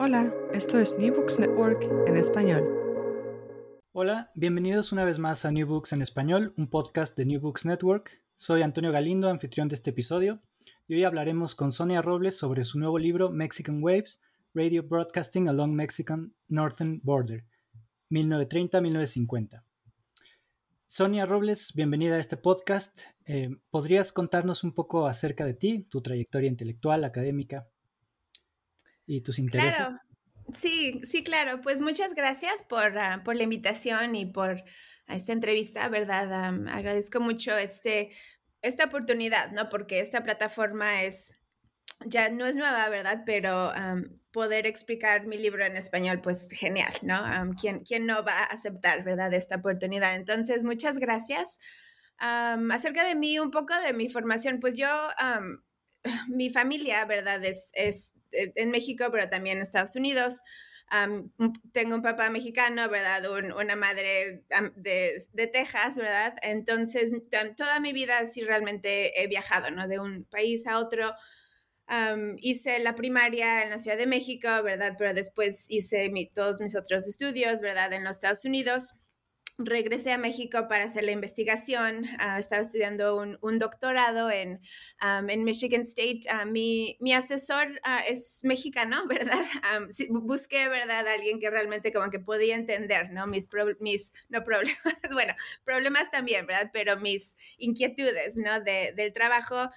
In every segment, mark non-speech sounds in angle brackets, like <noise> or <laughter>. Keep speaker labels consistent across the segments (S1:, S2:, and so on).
S1: Hola, esto es New Books Network en español.
S2: Hola, bienvenidos una vez más a New Books en español, un podcast de New Books Network. Soy Antonio Galindo, anfitrión de este episodio, y hoy hablaremos con Sonia Robles sobre su nuevo libro Mexican Waves, Radio Broadcasting Along Mexican Northern Border, 1930-1950. Sonia Robles, bienvenida a este podcast. Eh, ¿Podrías contarnos un poco acerca de ti, tu trayectoria intelectual, académica? Y tus intereses.
S3: Claro. Sí, sí, claro. Pues muchas gracias por, uh, por la invitación y por esta entrevista, ¿verdad? Agradezco mucho este, esta oportunidad, ¿no? Porque esta plataforma es, ya no es nueva, ¿verdad? Pero um, poder explicar mi libro en español, pues genial, ¿no? Um, ¿quién, ¿quién, no va a aceptar, ¿verdad? Esta oportunidad. Entonces, muchas gracias. acerca de mí, un poco de mi formación, pues yo, mi familia, ¿verdad? Es, en México, pero también en Estados Unidos. tengo un papá mexicano, ¿verdad? una madre de, de, Texas, ¿verdad? Entonces, toda mi vida sí realmente he viajado, ¿no? De un país a otro. hice la primaria en la Ciudad de México, ¿verdad? Pero después hice todos mis otros estudios, ¿verdad? En los Estados Unidos regresé a México para hacer la investigación. Ah, estaba estudiando un, doctorado en, en, Michigan State. Ah, mi, mi, asesor ah, es mexicano, <laughs> ¿verdad? busqué, ¿verdad? alguien que realmente como que podía entender, ¿no? Mis, mis no problemas, <laughs> bueno, problemas también, ¿verdad? Pero mis inquietudes, ¿no? De, del trabajo.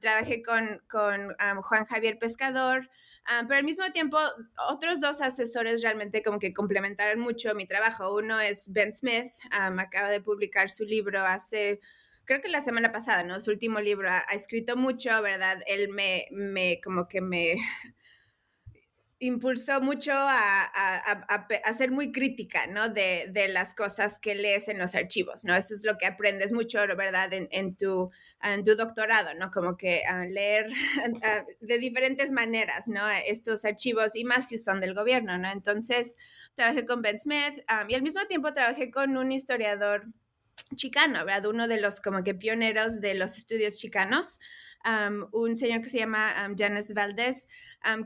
S3: trabajé con, con Juan Javier Pescador. Ah, pero al mismo tiempo, otros dos asesores realmente como que complementaron mucho mi trabajo. Uno es Ben Smith, acaba de publicar su libro hace, creo que la semana pasada, ¿no? Su último libro ha, ha escrito mucho, ¿verdad? Él me, me, como que me impulsó mucho a, a, ser muy crítica, ¿no? De, las cosas que lees en los archivos, ¿no? Eso es lo que aprendes mucho, ¿verdad? En, en tu doctorado, ¿no? Como que leer <laughs> de diferentes maneras, ¿no? Estos archivos y más si son del gobierno, ¿no? Entonces, trabajé con Ben Smith y al mismo tiempo trabajé con un historiador chicano, ¿verdad? Uno de los como que pioneros de los estudios chicanos, un señor que se llama Janes Valdés,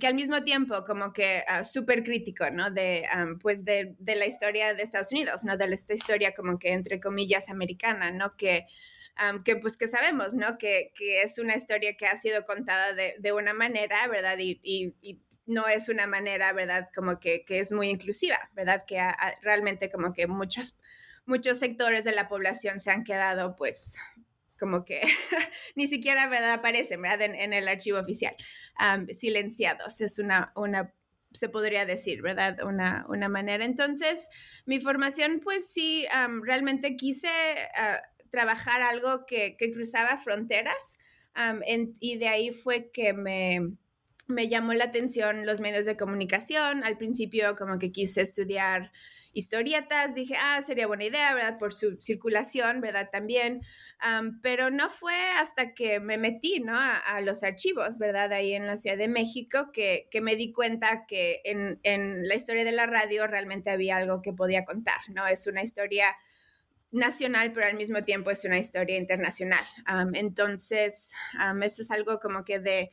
S3: que al mismo tiempo como que uh, súper crítico, ¿no? De, pues de, de, la historia de Estados Unidos, ¿no? De esta historia como que entre comillas americana, ¿no? Que, que pues que sabemos, ¿no? Que, que, es una historia que ha sido contada de, de una manera, ¿verdad? Y, y, no es una manera, ¿verdad? Como que, que es muy inclusiva, ¿verdad? Que realmente como que muchos, muchos sectores de la población se han quedado pues como que <laughs> ni siquiera ¿verdad? aparecen ¿verdad? En, el archivo oficial, silenciados. Es una, una, se podría decir, ¿verdad? Una, una manera. Entonces, mi formación, pues sí, realmente quise ah, trabajar algo que, que, cruzaba fronteras y de ahí fue que me, me llamó la atención los medios de comunicación. Al principio como que quise estudiar historietas, dije, ah, sería buena idea, ¿verdad? Por su circulación, ¿verdad? También, pero no fue hasta que me metí, ¿no? A, los archivos, ¿verdad? Ahí en la Ciudad de México, que, que me di cuenta que en, en la historia de la radio realmente había algo que podía contar, ¿no? Es una historia nacional, pero al mismo tiempo es una historia internacional. entonces, eso es algo como que de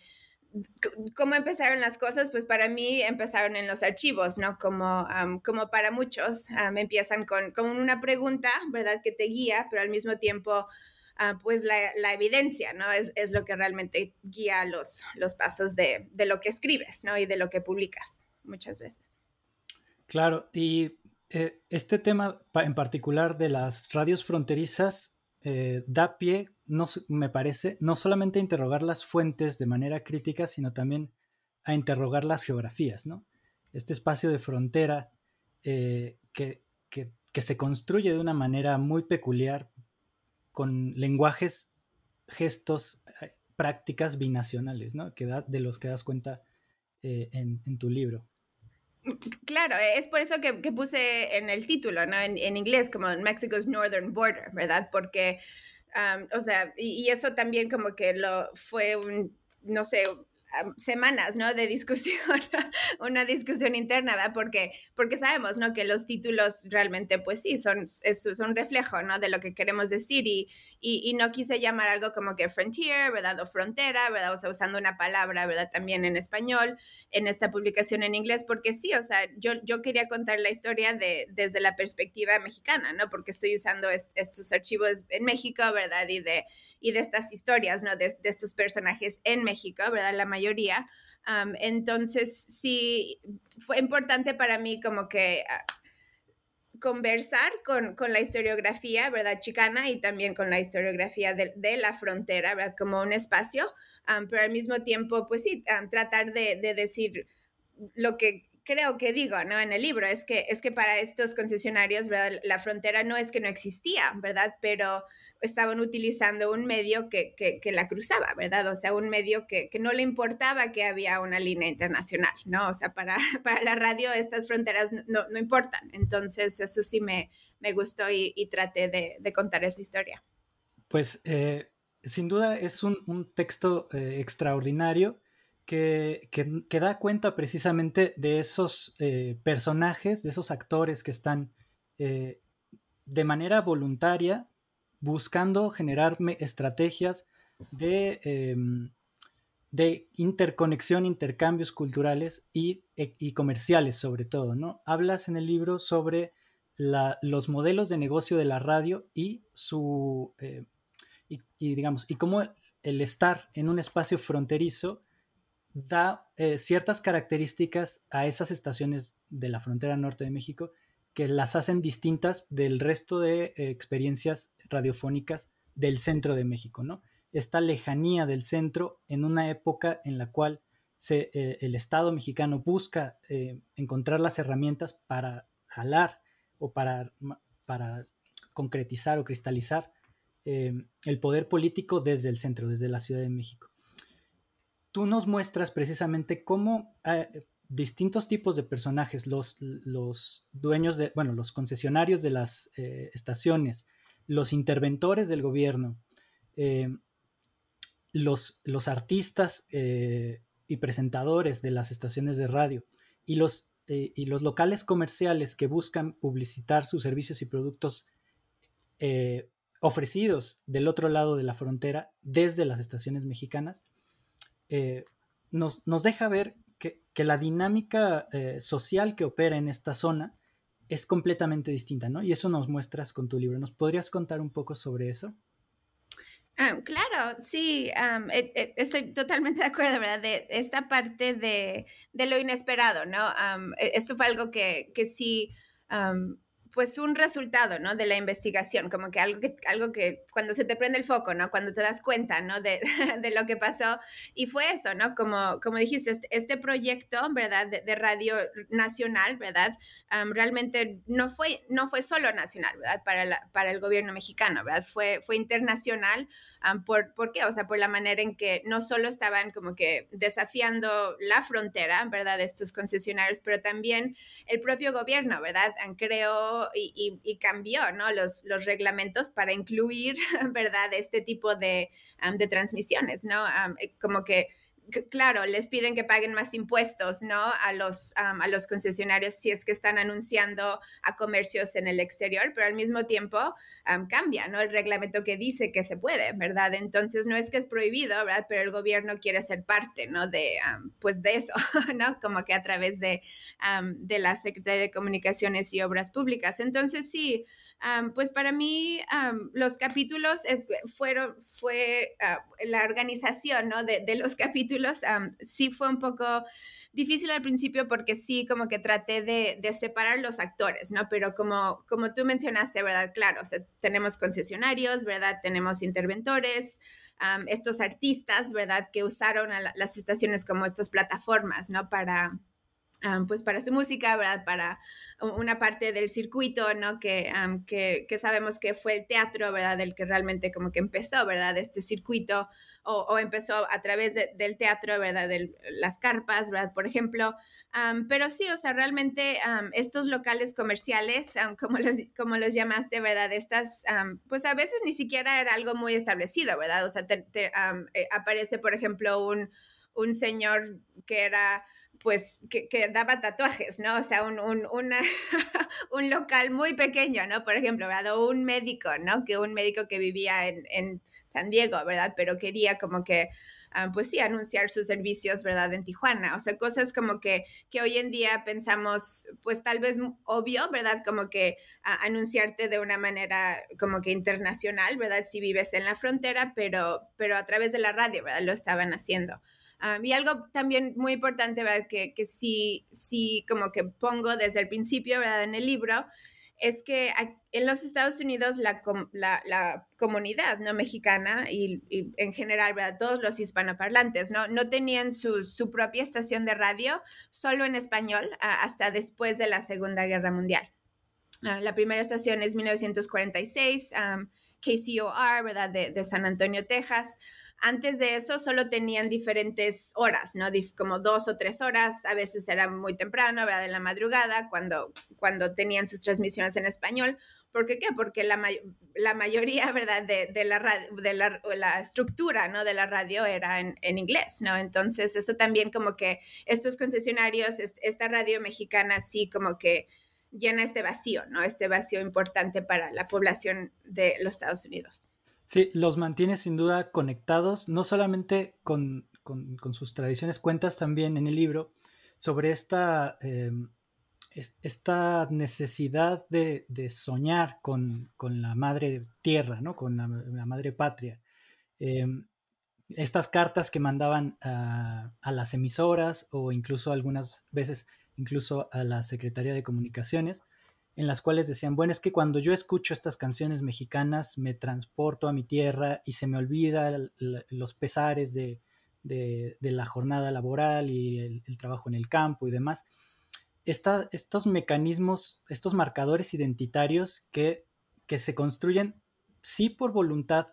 S3: cómo empezaron las cosas, pues para mí empezaron en los archivos, ¿no? Como, como para muchos, empiezan con, con, una pregunta, ¿verdad? Que te guía, pero al mismo tiempo, ah, pues la, la, evidencia, ¿no? Es, es, lo que realmente guía los, los pasos de, de lo que escribes, ¿no? Y de lo que publicas muchas veces.
S2: Claro, y eh, este tema en particular de las radios fronterizas eh, da pie, no, me parece, no solamente a interrogar las fuentes de manera crítica, sino también a interrogar las geografías, ¿no? Este espacio de frontera eh, que, se construye de una manera muy peculiar, con lenguajes, gestos, prácticas binacionales, ¿no? Que de los que das cuenta en tu libro.
S3: Claro, es por eso que, puse en el título, ¿no? En, inglés, como Mexico's Northern Border, ¿verdad? Porque, o sea, y, y, eso también como que lo fue un, no sé, semanas, ¿no? De discusión, <laughs> una discusión interna, ¿verdad? Porque, porque sabemos, ¿no? Que los títulos realmente, pues sí, son, es, un reflejo, ¿no? De lo que queremos decir y, y, no quise llamar algo como que frontier, ¿verdad? O frontera, ¿verdad? O sea, usando una palabra, ¿verdad? También en español, en esta publicación en inglés, porque sí, o sea, yo, yo quería contar la historia de, desde la perspectiva mexicana, ¿no? Porque estoy usando estos archivos en México, ¿verdad? Y de, y de estas historias, ¿no? De, de estos personajes en México, ¿verdad? La mayoría entonces, sí, fue importante para mí como que ah, conversar con, con, la historiografía, ¿verdad? Chicana y también con la historiografía de, de la frontera, ¿verdad? Como un espacio, pero al mismo tiempo, pues sí, tratar de, de, decir lo que creo que digo, ¿no? En el libro, es que, es que para estos concesionarios, ¿verdad? La frontera no es que no existía, ¿verdad? Pero estaban utilizando un medio que, que, la cruzaba, ¿verdad? O sea, un medio que, que, no le importaba que había una línea internacional, ¿no? O sea, para, <laughs> para la radio estas fronteras no, no importan. Entonces, eso sí me, me gustó y, traté de, de, contar esa historia.
S2: Pues, eh, sin duda, es un, un texto eh, extraordinario que, que, da cuenta precisamente de esos eh, personajes, de esos actores que están eh, de manera voluntaria buscando generar estrategias de, em, de, interconexión, intercambios culturales y, e, y, comerciales sobre todo, ¿no? Hablas en el libro sobre los modelos de negocio de la radio y su... Eh, y, digamos, y cómo el estar en un espacio fronterizo da eh, ciertas características a esas estaciones de la frontera norte de México que las hacen distintas del resto de eh, experiencias radiofónicas del centro de México, ¿no? Esta lejanía del centro en una época en la cual se, eh, el Estado mexicano busca encontrar las herramientas para jalar o para, para concretizar o cristalizar el poder político desde el centro, desde la Ciudad de México tú nos muestras precisamente cómo eh, distintos tipos de personajes, los, los, dueños de, bueno, los concesionarios de las eh, estaciones, los interventores del gobierno, eh, los, los, artistas y presentadores de las estaciones de radio y los, y los locales comerciales que buscan publicitar sus servicios y productos ofrecidos del otro lado de la frontera desde las estaciones mexicanas, eh, nos, deja ver que, la dinámica eh, social que opera en esta zona es completamente distinta, ¿no? Y eso nos muestras con tu libro. ¿Nos podrías contar un poco sobre eso?
S3: Ah, claro, sí, e, e, estoy totalmente de acuerdo, ¿verdad? De esta parte de, lo inesperado, ¿no? E, esto fue algo que, que sí pues un resultado, ¿no? De la investigación, como que algo que, algo que cuando se te prende el foco, ¿no? Cuando te das cuenta, ¿no? De, <laughs> de lo que pasó. Y fue eso, ¿no? Como, como dijiste, este, este proyecto, ¿verdad? De, radio nacional, ¿verdad? realmente no fue, no fue solo nacional, ¿verdad? Para, para el gobierno mexicano, ¿verdad? Fue, fue internacional. por, ¿Por qué? O sea, por la manera en que no solo estaban como que desafiando la frontera, ¿verdad? De estos concesionarios, pero también el propio gobierno, ¿verdad? Creó y, cambió, ¿no? Los, los reglamentos para incluir, <laughs> ¿verdad? Este tipo de, de transmisiones, ¿no? Eh, como que claro, les piden que paguen más impuestos, ¿no? A los, a los concesionarios si es que están anunciando a comercios en el exterior, pero al mismo tiempo cambia, ¿no? El reglamento que dice que se puede, ¿verdad? Entonces no es que es prohibido, ¿verdad? Pero el gobierno quiere ser parte, ¿no? De, pues de eso, <laughs> ¿no? Como que a través de, de la Secretaría de Comunicaciones y Obras Públicas. Entonces sí, pues para mí los capítulos fueron, fue ah, la organización, ¿no? De, de los capítulos sí fue un poco difícil al principio porque sí, como que traté de, de, separar los actores, ¿no? Pero como, como tú mencionaste, ¿verdad? Claro, tenemos concesionarios, ¿verdad? Tenemos interventores, estos artistas, ¿verdad? Que usaron las estaciones como estas plataformas, ¿no? Para pues para su música, ¿verdad? Para una parte del circuito, ¿no? Que, que, que, sabemos que fue el teatro, ¿verdad? El que realmente como que empezó, ¿verdad? Este circuito, o, o empezó a través del teatro, ¿verdad? De las carpas, ¿verdad? Por ejemplo. pero sí, o sea, realmente estos locales comerciales, como, los, como los llamaste, ¿verdad? Estas, pues a veces ni siquiera era algo muy establecido, ¿verdad? O sea, te, eh, aparece, por ejemplo, un, un señor que era pues que, daba tatuajes, ¿no? O sea, <laughs> un, local muy pequeño, ¿no? Por ejemplo, ¿verdad? Un médico, ¿no? Que un médico que vivía en, San Diego, ¿verdad? Pero quería como que, ah, pues sí, anunciar sus servicios, ¿verdad? En Tijuana. O sea, cosas como que, que hoy en día pensamos, pues tal vez obvio, ¿verdad? Como que anunciarte de una manera como que internacional, ¿verdad? Si vives en la frontera, pero, pero a través de la radio, ¿verdad? Lo estaban haciendo y algo también muy importante, ¿verdad? Que, que sí, sí, como que pongo desde el principio, ¿verdad? En el libro, es que en los Estados Unidos la, la, comunidad no mexicana y, en general, ¿verdad? todos los hispanoparlantes, ¿no? no tenían su, su propia estación de radio solo en español hasta después de la Segunda Guerra Mundial. Ah, la primera estación es 1946, KCOR, ¿verdad? De San Antonio, Texas. Antes de eso solo tenían diferentes horas, ¿no? como dos o tres horas, a veces era muy temprano, ¿verdad? En la madrugada, cuando, cuando tenían sus transmisiones en español. ¿Por qué? Porque la, la mayoría, ¿verdad? De, de, la, de la, estructura, ¿no? De la radio era en, en, inglés, ¿no? Entonces, esto también como que estos concesionarios, esta radio mexicana, sí como que llena este vacío, ¿no? Este vacío importante para la población de los Estados Unidos.
S2: Sí, los mantiene sin duda conectados, no solamente con, sus tradiciones, cuentas también en el libro sobre esta, em, esta necesidad de, soñar con, la madre tierra, ¿no? con la, madre patria. Em, estas cartas que mandaban a, a, las emisoras o incluso algunas veces incluso a la Secretaría de Comunicaciones, en las cuales decían, bueno, es que cuando yo escucho estas canciones mexicanas me transporto a mi tierra y se me olvida los pesares de, la jornada laboral y el, trabajo en el campo y demás. estos mecanismos, estos marcadores identitarios que, que se construyen sí por voluntad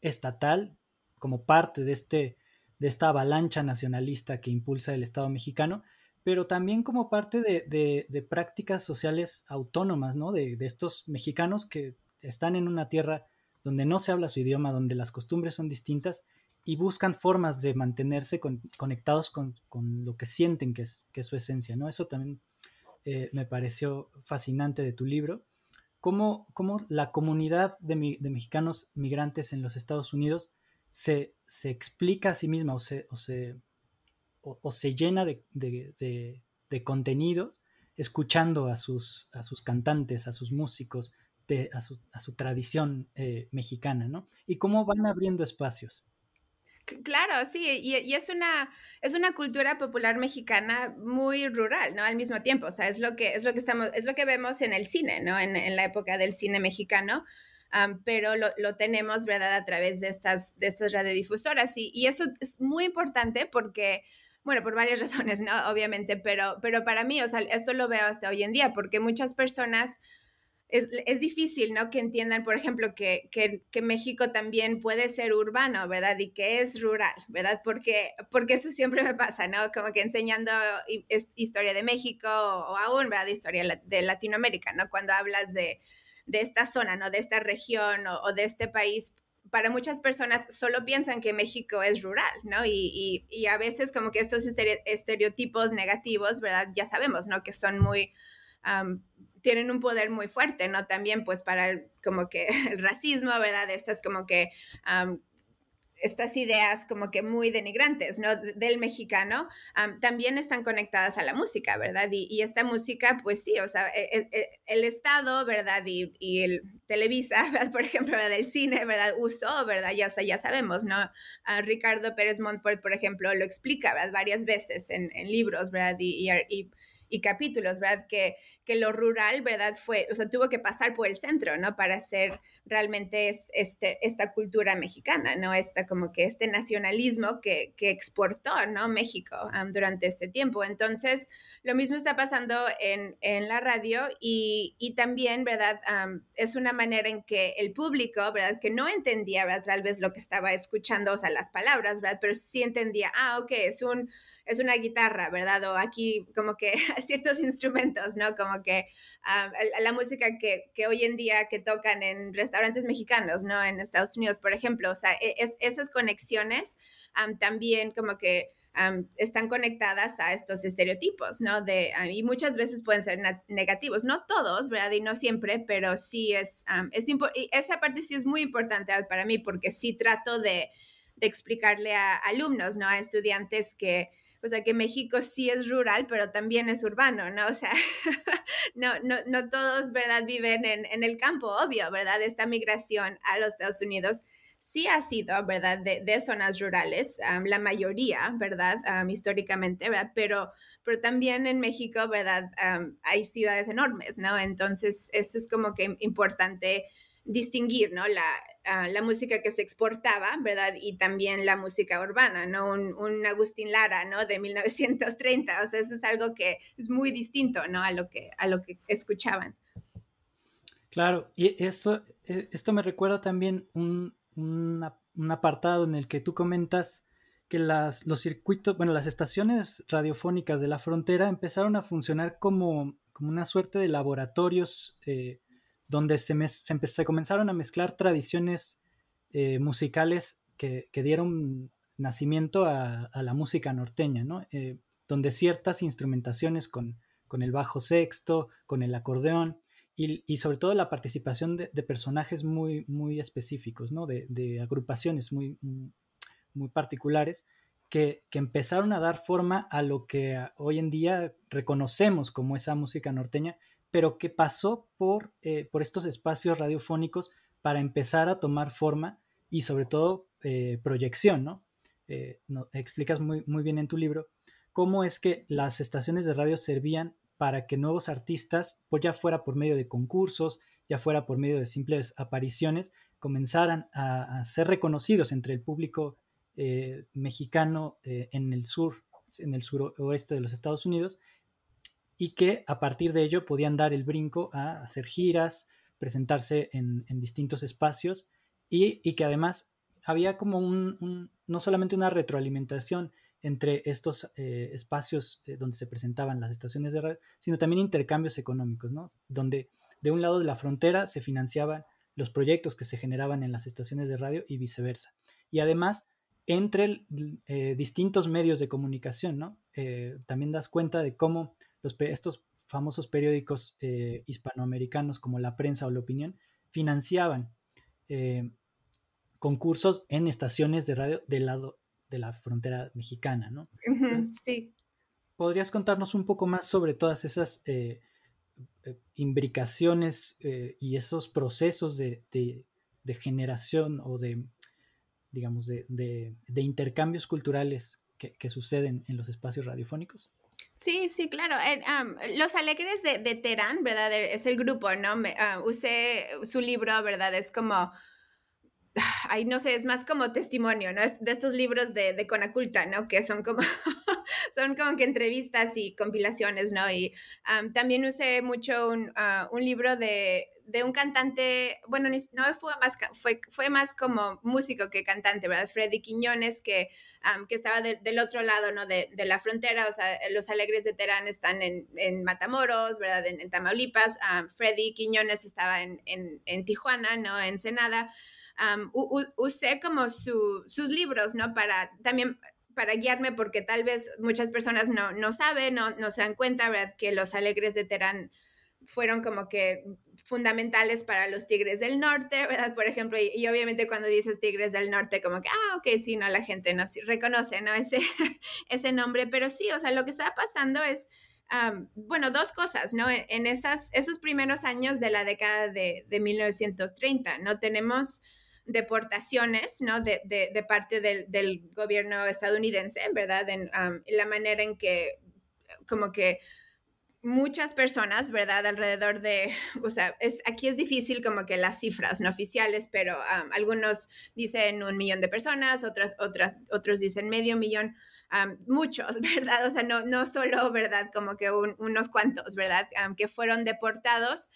S2: estatal, como parte de, este, de esta avalancha nacionalista que impulsa el Estado mexicano, pero también como parte de, prácticas sociales autónomas, ¿no? De, estos mexicanos que están en una tierra donde no se habla su idioma, donde las costumbres son distintas y buscan formas de mantenerse conectados con, lo que sienten que es, su esencia, ¿no? Eso también eh, me pareció fascinante de tu libro. Cómo, la comunidad de, mexicanos migrantes en los Estados Unidos se, explica a sí misma o se o, se llena de, contenidos escuchando a sus, a sus cantantes, a sus músicos, a su, tradición eh, mexicana, ¿no? Y cómo van abriendo espacios.
S3: Claro, sí, y, es, una, es una cultura popular mexicana muy rural, ¿no? Al mismo tiempo, o sea, es lo que, es lo que, estamos, es lo que vemos en el cine, ¿no? En, en la época del cine mexicano, pero lo, lo, tenemos, ¿verdad? A través de estas, de estas radiodifusoras, y, y eso es muy importante porque bueno, por varias <laughs> razones, ¿no? Obviamente, pero, pero para mí, o sea, esto lo veo hasta hoy en día, porque muchas personas es, es, difícil, ¿no? Que entiendan, por ejemplo, que, que, que, México también puede ser urbano, ¿verdad? Y que es rural, ¿verdad? Porque, porque eso siempre me pasa, ¿no? Como que enseñando historia de México o aún, ¿verdad? Historia de Latinoamérica, ¿no? Cuando hablas de, de esta zona, ¿no? De esta región o, o, de este país, para muchas personas solo piensan que México es rural, ¿no? Y, y, y a veces como que estos estereotipos negativos, ¿verdad? Ya sabemos, ¿no? Que son muy... Um, tienen un poder muy fuerte, ¿no? También pues para el, como que <laughs> el racismo, ¿verdad? Estas como que um, estas ideas como que muy denigrantes, ¿no? Del mexicano, también están conectadas a la música, ¿verdad? Y, esta música, pues sí, o sea, el, e, el Estado, ¿verdad? Y, el Televisa, <laughs> ¿verdad? Por ejemplo, ¿verdad? el cine, ¿verdad? Usó, ¿verdad? Ya, o sea, ya sabemos, ¿no? Ricardo Pérez Montfort, por ejemplo, lo explica, ¿verdad? Varias veces en, en libros, ¿verdad? y, y y capítulos, ¿verdad? Que, que lo rural, ¿verdad? Fue, o sea, tuvo que pasar por el centro, ¿no? Para hacer realmente este, esta cultura mexicana, ¿no? Esta como que este nacionalismo que, que exportó, ¿no? México durante este tiempo. Entonces, lo mismo está pasando en, en la radio y, y también, ¿verdad? Es una manera en que el público, ¿verdad? Que no entendía, ¿verdad? Tal vez lo que estaba escuchando, o sea, las palabras, ¿verdad? Pero sí entendía, ah, ok, es, un, es una guitarra, ¿verdad? O aquí como que <laughs> <laughs> ciertos instrumentos, ¿no? Como que uh, la música que, que, hoy en día que tocan en restaurantes mexicanos, ¿no? En Estados Unidos, por ejemplo, o sea, e, es, esas conexiones um, también como que um, están conectadas a estos estereotipos, ¿no? Um, y muchas veces pueden ser negativos, no todos, ¿verdad? Y no siempre, pero sí es, es y esa parte sí es muy importante para mí porque sí trato de, de explicarle a alumnos, ¿no? A estudiantes que o sea, que México sí es rural, pero también es urbano, ¿no? O sea, <laughs> no, no, no todos, ¿verdad?, viven en, en, el campo, obvio, ¿verdad? Esta migración a los Estados Unidos sí ha sido, ¿verdad?, de, de zonas rurales, um, la mayoría, ¿verdad?, um, históricamente, ¿verdad? Pero, pero también en México, ¿verdad?, um, hay ciudades enormes, ¿no? Entonces, eso es como que importante distinguir, ¿no? La, uh, la música que se exportaba, ¿verdad? Y también la música urbana, ¿no? Un, Agustín Lara, ¿no? De 1930, o sea, eso es algo que es muy distinto, ¿no? A lo que, a lo que escuchaban.
S2: Claro, y esto, e, esto me recuerda también un, un, un apartado en el que tú comentas que las, los circuitos, bueno, las estaciones radiofónicas de la frontera empezaron a funcionar como, como una suerte de laboratorios eh, donde se, se, se, comenzaron a mezclar tradiciones eh, musicales que, dieron nacimiento a, la música norteña, ¿no? Eh, donde ciertas instrumentaciones con, el bajo sexto, con el acordeón y, sobre todo la participación de, personajes muy, muy específicos, ¿no? de, agrupaciones muy, muy particulares que, que, empezaron a dar forma a lo que hoy en día reconocemos como esa música norteña, pero que pasó por, eh, por estos espacios radiofónicos para empezar a tomar forma y sobre todo eh, proyección, ¿no? Eh, ¿no? Explicas muy, muy bien en tu libro cómo es que las estaciones de radio servían para que nuevos artistas, pues ya fuera por medio de concursos, ya fuera por medio de simples apariciones, comenzaran a, ser reconocidos entre el público mexicano en el sur, en el suroeste de los Estados Unidos, y que a partir de ello podían dar el brinco a hacer giras, presentarse en, distintos espacios y, y, que además había como un, no solamente una retroalimentación entre estos eh, espacios eh, donde se presentaban las estaciones de radio, sino también intercambios económicos, ¿no? Donde de un lado de la frontera se financiaban los proyectos que se generaban en las estaciones de radio y viceversa. Y además, entre eh, distintos medios de comunicación, ¿no? también das cuenta de cómo los, estos famosos periódicos eh, hispanoamericanos como La Prensa o La Opinión financiaban eh, concursos en estaciones de radio del lado de la frontera mexicana, ¿no?
S3: Uh -huh, sí.
S2: ¿Podrías contarnos un poco más sobre todas esas eh, imbricaciones y esos procesos de, de, de, generación o de, digamos, de, intercambios culturales que, suceden en los espacios radiofónicos?
S3: Sí, sí, claro. los Alegres de, Terán, ¿verdad? Es el grupo, ¿no? Ah, usé su libro, ¿verdad? Es como ay, no sé, es más como testimonio, ¿no? de estos libros de, de Conaculta, ¿no? Que son como, <laughs> son como que entrevistas y compilaciones, ¿no? Y también usé mucho un, ah, un libro de, de, un cantante, bueno, no fue más, fue, fue más como músico que cantante, ¿verdad? Freddy Quiñones, que, que estaba del otro lado, ¿no? De, de, la frontera, o sea, los Alegres de Terán están en, en Matamoros, ¿verdad? En, Tamaulipas. Freddy Quiñones estaba en, en, Tijuana, ¿no? En Senada usé como sus libros, ¿no? Para también para guiarme porque tal vez muchas personas no, no saben, no, no se dan cuenta, ¿verdad? Que los alegres de Terán fueron como que fundamentales para los Tigres del Norte, ¿verdad? Por ejemplo, y, obviamente cuando dices Tigres del Norte, como que, ah, ok, sí, no, la gente no reconoce, ¿no? Ese, <laughs> ese nombre, pero sí, o sea, lo que está pasando es, bueno, dos cosas, ¿no? En, esas, esos primeros años de la década de, de 1930, ¿no? Tenemos deportaciones, ¿no? De, de, parte del, del, gobierno estadounidense, ¿verdad? En la manera en que, como que muchas personas, ¿verdad? Alrededor de, <laughs> o sea, es, aquí es difícil como que las cifras no oficiales, pero algunos dicen un millón de personas, otras, otras, otros dicen medio millón. muchos, <laughs> ¿verdad? O sea, no, no solo, ¿verdad? Como que unos cuantos, ¿verdad? que fueron deportados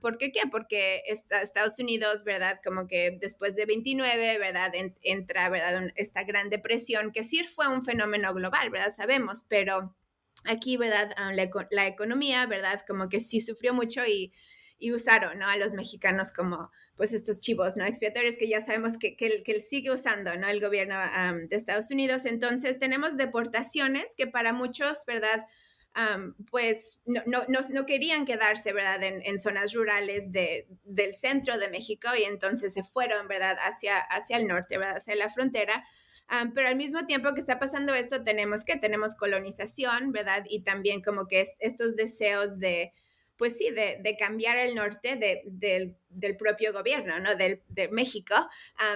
S3: ¿Por qué qué? Porque Estados Unidos, ¿verdad? Como que después de 29, ¿verdad? entra, ¿verdad? Esta gran depresión, que sí fue un fenómeno global, ¿verdad? Sabemos, pero aquí, ¿verdad? la, economía, ¿verdad? Como que sí sufrió mucho y, y usaron, ¿no? A los mexicanos como, pues, estos chivos, ¿no? Expiatorios que ya sabemos que, que, que sigue usando, ¿no? El gobierno de Estados Unidos. Entonces, tenemos deportaciones que para muchos, ¿verdad? pues no, no, no, querían quedarse, ¿verdad?, en, zonas rurales de, del centro de México y entonces se fueron, ¿verdad?, hacia, hacia el norte, ¿verdad?, hacia la frontera. Pero al mismo tiempo que está pasando esto, tenemos que, tenemos colonización, ¿verdad? Y también como que estos deseos de, pues sí, de, cambiar el norte del propio gobierno, ¿no? Del, de México.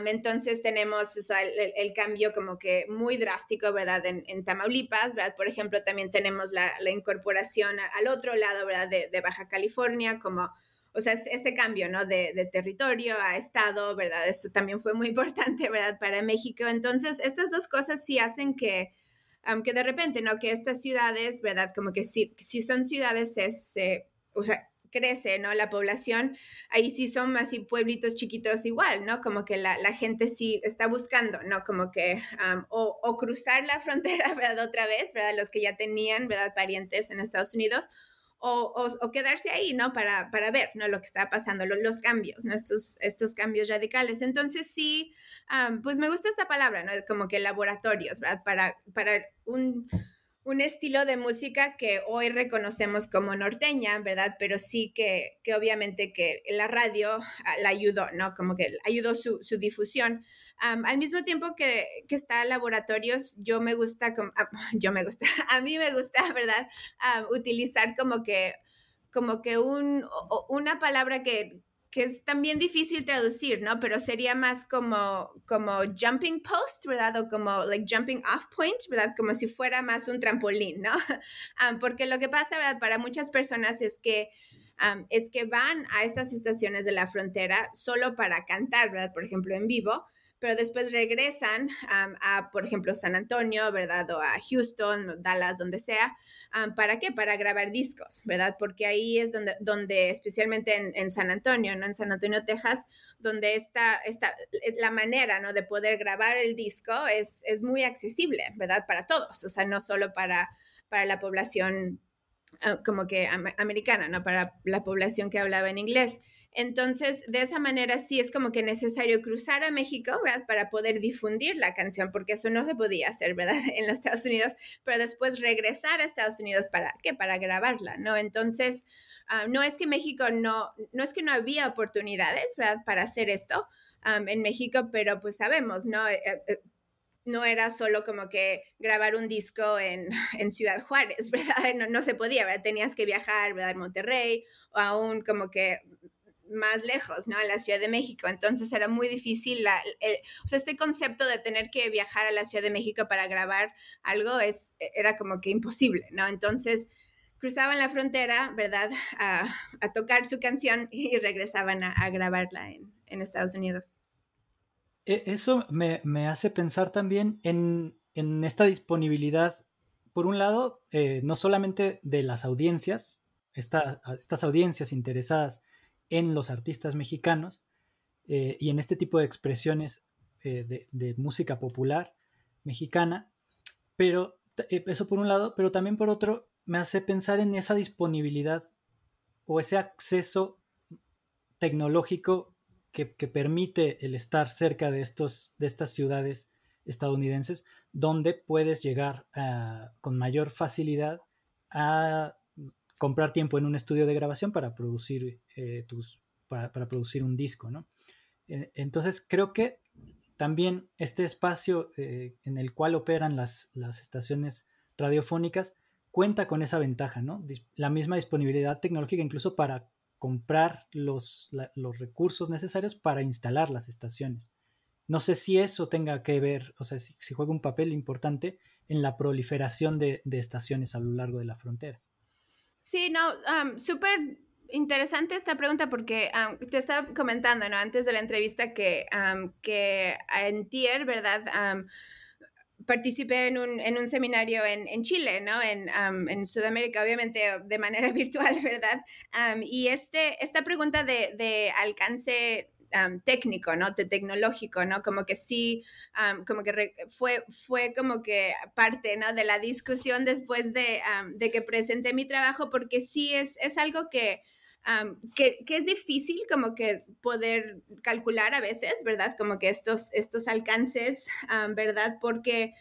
S3: entonces tenemos el, cambio como que muy drástico, ¿verdad? En, Tamaulipas, ¿verdad? Por ejemplo, también tenemos la, incorporación al otro lado, ¿verdad? De, Baja California, como, o sea, ese cambio, ¿no? De, territorio a estado, ¿verdad? Eso también fue muy <laughs> importante, ¿verdad? Para México. Entonces, estas dos cosas sí hacen que... aunque de repente, ¿no? Que estas ciudades, ¿verdad? Como que sí, si son ciudades, es, o sea, crece, ¿no? La población, ahí sí son así pueblitos chiquitos igual, ¿no? Como que la, gente sí está buscando, ¿no? Como que, o, cruzar la frontera, <laughs> ¿verdad? Otra vez, ¿verdad? Los que ya tenían, ¿verdad? Parientes en Estados Unidos, o, quedarse ahí, ¿no? Para, para ver, ¿no? Lo que está pasando, los cambios, ¿no? Estos, estos cambios radicales. Entonces, sí, pues me gusta esta palabra, ¿no? Como que laboratorios, ¿verdad? Para, para un un estilo de música que hoy reconocemos como norteña, ¿verdad? Pero sí que, que obviamente que la radio la ayudó, ¿no? Como que ayudó su, su difusión. al mismo tiempo que, que, está laboratorios, yo me gusta, como, ah, <laughs> yo me gusta, <laughs> a mí me gusta, ¿verdad? utilizar como que, como que un, una palabra que, que es también difícil traducir, ¿no? Pero sería más como, como jumping post, ¿verdad? O como like jumping off point, ¿verdad? Como si fuera más un trampolín, ¿no? <laughs> porque lo que pasa, ¿verdad? Para muchas personas es que, es que van a estas estaciones de la frontera solo para cantar, ¿verdad? Por ejemplo, en vivo, pero después regresan a, por ejemplo, San Antonio, ¿verdad? O a Houston, Dallas, donde sea. ¿Para qué? Para grabar discos, ¿verdad? Porque ahí es donde, donde especialmente en, San Antonio, ¿no? En San Antonio, Texas, donde está, está eh, la manera, ¿no? De poder grabar el disco es, es muy accesible, ¿verdad? Para todos, o sea, no solo para, para la población ah, como que americana, ¿no? Para la población que hablaba en inglés. Entonces, de esa manera sí es como que necesario cruzar a México. Para poder difundir la canción, porque eso no se podía hacer, ¿verdad? <laughs> En los Estados Unidos, pero después regresar a Estados Unidos para qué? Para grabarla, ¿no? Entonces, ah, no es que México no, no es que no había oportunidades, ¿verdad? Para hacer esto en México, pero pues sabemos, ¿no? Eh, eh, no era solo como que grabar un disco en, <laughs> en Ciudad Juárez, <laughs> ¿verdad? No, no, se podía, ¿verdad? Tenías que viajar, ¿verdad? Monterrey o aún como que más lejos, ¿no? A la Ciudad de México. Entonces era muy difícil, la, o sea, este concepto de tener que viajar a la Ciudad de México para grabar algo es, era como que imposible, ¿no? Entonces cruzaban la frontera, ¿verdad? A, tocar su canción y regresaban a, grabarla en, en, Estados Unidos.
S2: E, eso me, me hace pensar también en, en, esta disponibilidad, por un lado, eh, no solamente de las audiencias, estas audiencias interesadas en los artistas mexicanos eh, y en este tipo de expresiones eh, de, música popular mexicana, pero eh, eso por un lado, pero también por otro me hace pensar en esa disponibilidad o ese acceso tecnológico que, permite el estar cerca de, estos, de estas ciudades estadounidenses donde puedes llegar con mayor facilidad a comprar tiempo en un estudio de grabación para producir, eh, tus, para, producir un disco, ¿no? E, entonces creo que también este espacio eh, en el cual operan las, las, estaciones radiofónicas cuenta con esa ventaja, ¿no? La misma disponibilidad tecnológica incluso para comprar los, los recursos necesarios para instalar las estaciones. No sé si eso tenga que ver, o sea, si, juega un papel importante en la proliferación de estaciones a lo largo de la frontera.
S3: Sí, no, súper interesante esta pregunta porque te estaba comentando, ¿no? Antes de la entrevista que, que en TIER, ¿verdad? participé en un, en un seminario en, en, Chile, ¿no? En, en, Sudamérica, obviamente de manera <laughs> virtual, ¿verdad? y este, esta pregunta de, de alcance técnico, ¿no? De tecnológico, ¿no? Como que sí, como que fue, fue como que parte, ¿no? De la discusión después de, de que presenté mi trabajo, porque sí es, es algo que, que, es difícil como que poder calcular a veces, ¿verdad? Como que estos, estos alcances, ¿verdad? Porque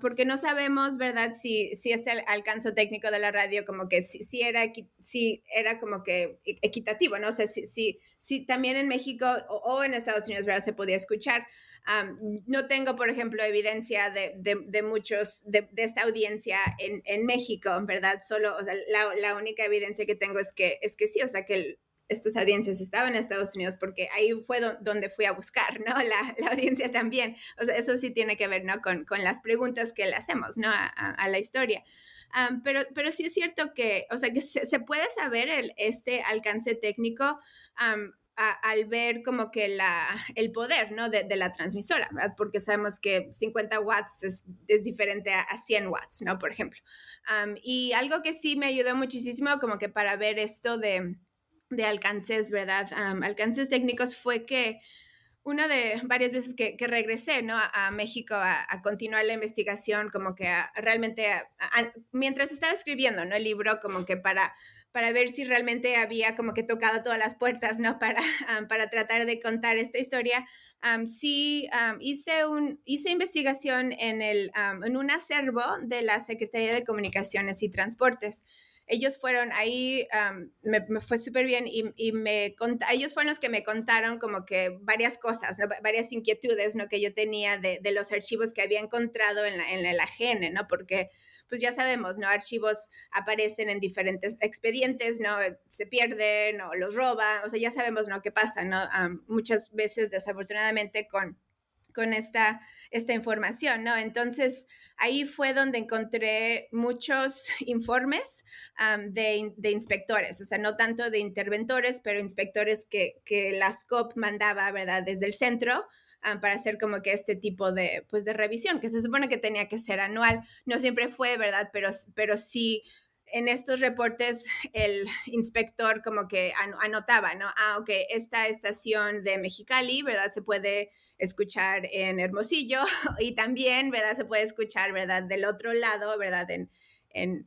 S3: porque no sabemos, ¿verdad? Si, si este alcance técnico de la radio como que si, era, si era como que e, equitativo, ¿no? O sea, si, si, si también en México o, en Estados Unidos, ¿verdad? Se podía escuchar. no tengo, por ejemplo, evidencia de, de, muchos, de, esta audiencia en, en, México, ¿verdad? Solo, o sea, la, única evidencia que tengo es que, es que sí, o sea, que estas audiencias estaban en Estados Unidos porque ahí fue donde fui a buscar, ¿no? <laughs> La, la, audiencia también. O sea, eso sí tiene que ver, ¿no? Con, con las preguntas que le hacemos, ¿no? A, a, la historia. pero, pero sí es cierto que, o sea, que se, se puede saber el, este alcance técnico al ver como que la, el poder, ¿no? De, de la transmisora, ¿verdad? Porque sabemos que 50 watts es, es diferente a, 100 watts, ¿no? Por ejemplo. y algo que sí me ayudó muchísimo como que para ver esto de de alcances, ¿verdad? alcances técnicos fue que una de varias veces que, regresé, ¿no? A, México a, continuar la investigación, como que realmente, mientras estaba escribiendo, ¿no? El libro, como que para, para ver si realmente había como que tocado todas las puertas, ¿no? Para, <laughs> para tratar de contar esta historia. sí, hice, un, hice investigación en, el, en un acervo de la Secretaría de Comunicaciones y Transportes ellos fueron ahí, me, fue súper bien y, y me ellos fueron los que me contaron como que varias cosas, varias inquietudes ¿no? que yo tenía de, de, los archivos que había encontrado en, la, en AGN, ¿no? Porque pues ya sabemos, ¿no? Archivos aparecen en diferentes expedientes, ¿no? Se pierden o los roban, o sea, ya sabemos, ¿no? ¿Qué pasa, ¿no? muchas veces, desafortunadamente, con con esta, esta información, ¿no? Entonces, ahí fue donde encontré muchos <laughs> informes de, de, inspectores, o sea, no tanto de interventores, pero inspectores que, que la SCOP mandaba, ¿verdad?, desde el centro para hacer como que este tipo de, pues, de revisión, que se supone que tenía que ser anual. No siempre fue, ¿verdad?, pero, pero sí en estos reportes el inspector como que anotaba, ¿no? Ah, ok, esta estación de Mexicali, ¿verdad? Se puede escuchar en Hermosillo <laughs> y también, ¿verdad? Se puede escuchar, ¿verdad? Del otro lado, ¿verdad? En, en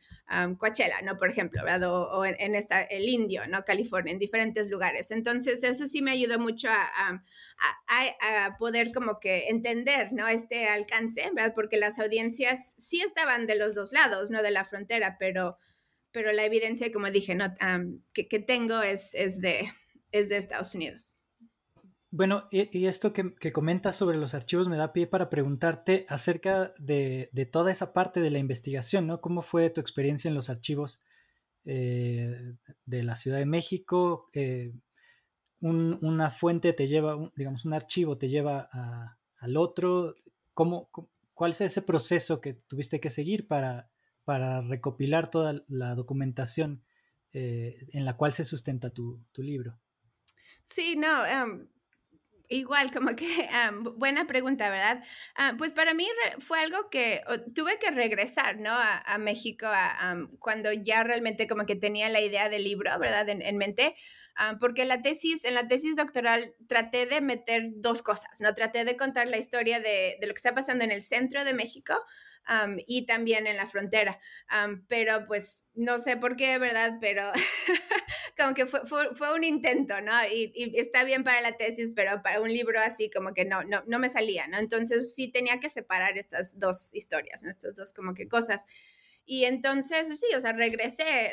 S3: Coachella, ¿no? Por ejemplo, ¿verdad? O, en, esta, el Indio, ¿no? California, en diferentes lugares. Entonces, eso sí me ayudó mucho a, a, a, poder como que entender, ¿no? Este alcance, ¿verdad? Porque las audiencias sí estaban de los dos lados, ¿no? De la frontera, pero pero la evidencia, como dije, que, tengo es, de, es de Estados Unidos.
S2: Bueno, y, esto que, que, comentas sobre los archivos me da pie para preguntarte acerca de, de, toda esa parte de la investigación, ¿no? ¿Cómo fue tu experiencia en los archivos eh, de la Ciudad de México? Eh, una fuente te lleva, digamos, un archivo te lleva al otro. ¿Cómo, ¿Cuál es ese proceso que tuviste que seguir para, para recopilar toda la documentación eh, en la cual se sustenta tu, libro?
S3: Sí, no, em, igual, como que <laughs> buena pregunta, ¿verdad? Ah, pues para mí fue algo que tuve que regresar, ¿no? A, México cuando ya realmente como que tenía la idea del libro, ¿verdad? En, mente. Ah, porque la tesis, en la tesis doctoral traté de meter dos cosas, ¿no? Traté de contar la historia de, de lo que está pasando en el centro de México, y también en la frontera. pero pues no sé por qué, ¿verdad? Pero <laughs> como que fue, fue, un intento, ¿no? Y, está bien para la tesis, pero para un libro así como que no, no, no me salía, ¿no? Entonces sí tenía que separar estas dos historias, ¿no? Estas dos como que cosas. Y entonces, sí, o sea, regresé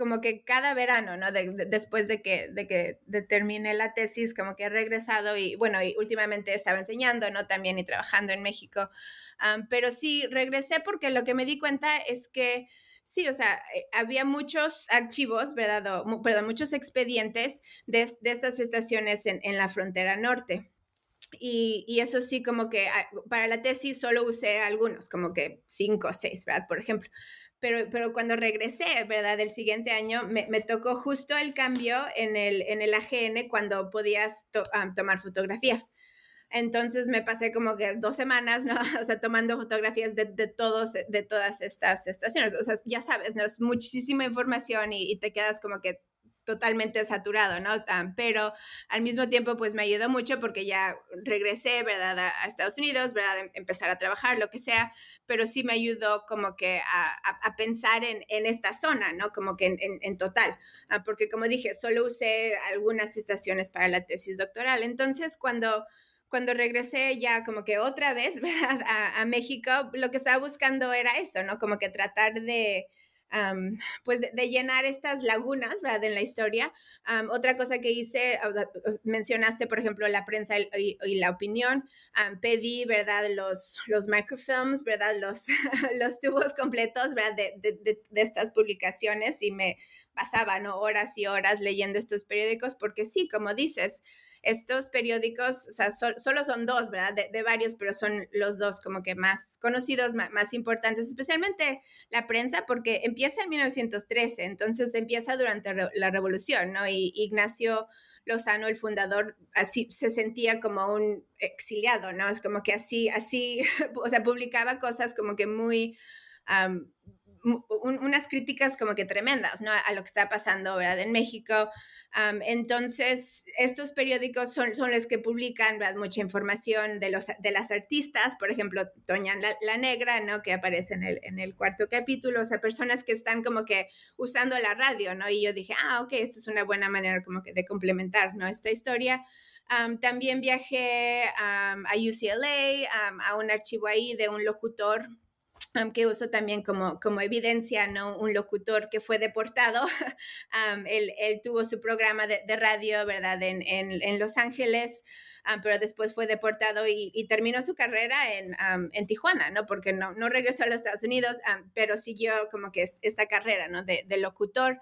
S3: como que cada verano, ¿no? después de que, de que terminé la tesis, como que he regresado y bueno, y últimamente estaba enseñando, ¿no? También y trabajando en México. pero sí, regresé porque lo que me di cuenta es que sí, o sea, eh, había muchos archivos, ¿verdad? perdón, muchos expedientes de, estas estaciones en, en, la frontera norte. Y, y, eso sí, como que ah, para la tesis solo usé algunos, como que cinco o seis, ¿verdad? Por ejemplo pero, pero cuando regresé, ¿verdad? El siguiente año me, me tocó justo el cambio en el, en el AGN cuando podías tomar fotografías. Entonces me pasé como que dos semanas, ¿no? <laughs> O sea, tomando fotografías de, de todos, de todas estas estaciones. O sea, ya sabes, ¿no? Es muchísima información y, y te quedas como que totalmente saturado, ¿no? pero al mismo tiempo, pues me ayudó mucho porque ya regresé, ¿verdad? A, Estados Unidos, ¿verdad? Em, empezar a trabajar, lo que sea, pero sí me ayudó como que a, pensar en, esta zona, ¿no? Como que en, total, ah, porque como dije, solo usé algunas estaciones para la tesis doctoral. Entonces, cuando cuando regresé ya como que otra vez, <laughs> ¿verdad? A, a, México, lo que estaba buscando era esto, ¿no? Como que tratar de, pues de, llenar estas lagunas, ¿verdad? En la historia. otra cosa que hice, mencionaste, por ejemplo, la prensa y, la opinión. pedí, ¿verdad? Los, los microfilms, ¿verdad? Los, <laughs> los tubos completos, ¿verdad? De, de, de, estas publicaciones y me pasaba, ¿no? Horas y horas leyendo estos periódicos porque sí, como dices, estos periódicos, o sea, solo son dos, ¿verdad? De, varios, pero son los dos como que más conocidos, más, importantes, especialmente la prensa, porque empieza en 1913, entonces empieza durante la revolución, ¿no? Y Ignacio Lozano, el fundador, así se sentía como un exiliado, ¿no? Es como que así, así, <laughs> o sea, publicaba cosas como que muy unas críticas como que tremendas, ¿no? A lo que está pasando, ¿verdad? En México. entonces, estos periódicos son, son los que publican, ¿verdad? Mucha información de, los, de las artistas, por ejemplo, Toña la, Negra, ¿no? Que aparece en el, en el cuarto capítulo, o sea, personas que están como que usando la radio, ¿no? Y yo dije, ah, ok, esta es una buena manera como que de complementar, ¿no? Esta historia. también viajé a UCLA, a un archivo ahí de un locutor que uso también como, como evidencia, ¿no? Un locutor que fue deportado, <laughs> él, él, tuvo su programa de, de radio, ¿verdad? En, en, en Los Ángeles, pero después fue deportado y, y terminó su carrera en, en, Tijuana, ¿no? Porque no, no regresó a los Estados Unidos, pero siguió como que esta carrera, ¿no? De, de locutor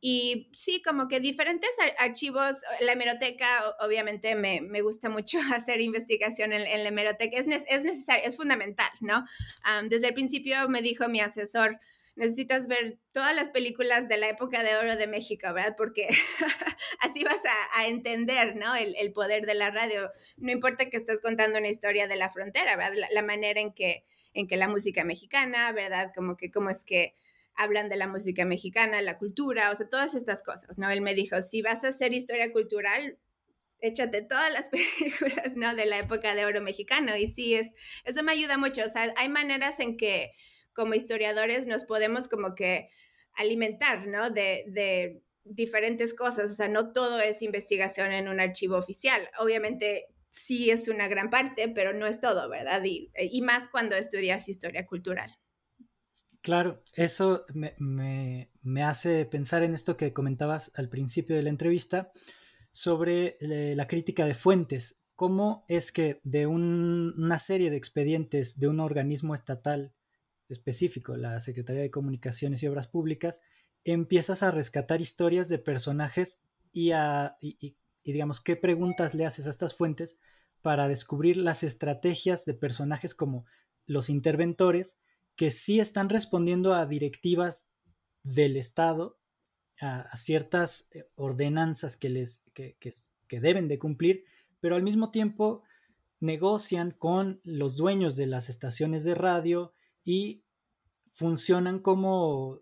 S3: y sí, como que diferentes archivos, la hemeroteca, obviamente me, me gusta mucho <laughs> hacer investigación en, la hemeroteca, es, es, necesario, es fundamental, ¿no? desde el principio me dijo mi asesor, necesitas ver todas las películas de la época de oro de México, ¿verdad? Porque <laughs> así vas a, entender, ¿no? El, el, poder de la radio. No importa que estés contando una historia de la frontera, ¿verdad? La, la manera en que, en que la música mexicana, ¿verdad? Como que cómo es que hablan de la música mexicana, la cultura, o sea, todas estas cosas, ¿no? Él me dijo, si vas a hacer historia cultural, échate todas las <laughs> películas, ¿no? De la época de oro mexicano. Y sí, es, eso me ayuda mucho. O sea, hay maneras en que como historiadores nos podemos como que alimentar, ¿no? De, diferentes cosas. O sea, no todo es investigación en un archivo oficial. Obviamente sí es una gran parte, pero no es todo, ¿verdad? Y más cuando estudias historia cultural.
S2: Claro, eso me, hace pensar en esto que comentabas al principio de la entrevista sobre eh, la crítica de fuentes. ¿Cómo es que de una serie de expedientes de un organismo estatal específico, la Secretaría de Comunicaciones y Obras Públicas, empiezas a rescatar historias de personajes y, a, y, digamos, qué preguntas le haces a estas fuentes para descubrir las estrategias de personajes como los interventores que sí están respondiendo a directivas del Estado, a, ciertas eh, ordenanzas que, les, que, que deben de cumplir, pero al mismo tiempo negocian con los dueños de las estaciones de radio y funcionan como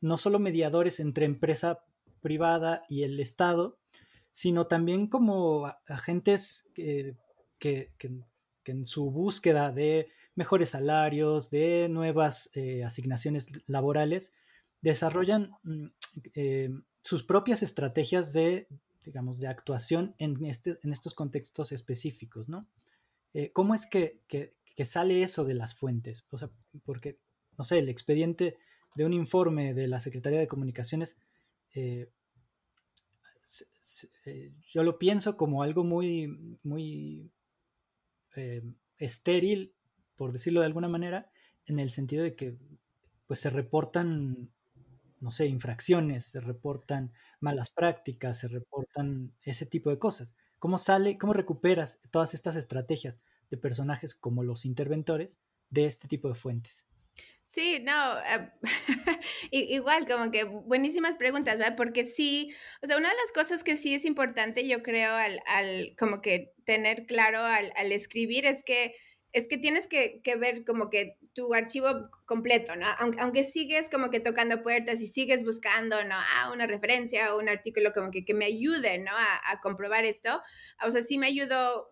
S2: no solo mediadores entre empresa privada y el Estado, sino también como agentes que, en su búsqueda de mejores salarios, de nuevas eh, asignaciones laborales, desarrollan mm, eh, sus propias estrategias de, digamos, de actuación en, este, en estos contextos específicos, ¿no? Eh, ¿Cómo es que, sale eso de las fuentes? O sea, porque, no sé, el expediente de un informe de la Secretaría de Comunicaciones, yo lo pienso como algo muy, muy estéril, por decirlo de alguna manera, en el sentido de que pues se reportan no sé, infracciones, se reportan malas prácticas, se reportan ese tipo de cosas. ¿Cómo sale, cómo recuperas todas estas estrategias de personajes como los interventores de este tipo de fuentes?
S3: Sí, no, eh, <laughs> igual, como que buenísimas preguntas, ¿verdad? Porque sí, o sea, una de las cosas que sí es importante, yo creo, al, al como que tener claro al, al escribir es que es que tienes que, ver como que tu archivo completo, ¿no? Aunque, sigues como que tocando puertas y sigues buscando, ¿no? Ah, una referencia o un artículo como que, que me ayude, ¿no? A, a, comprobar esto. O sea, sí me ayudó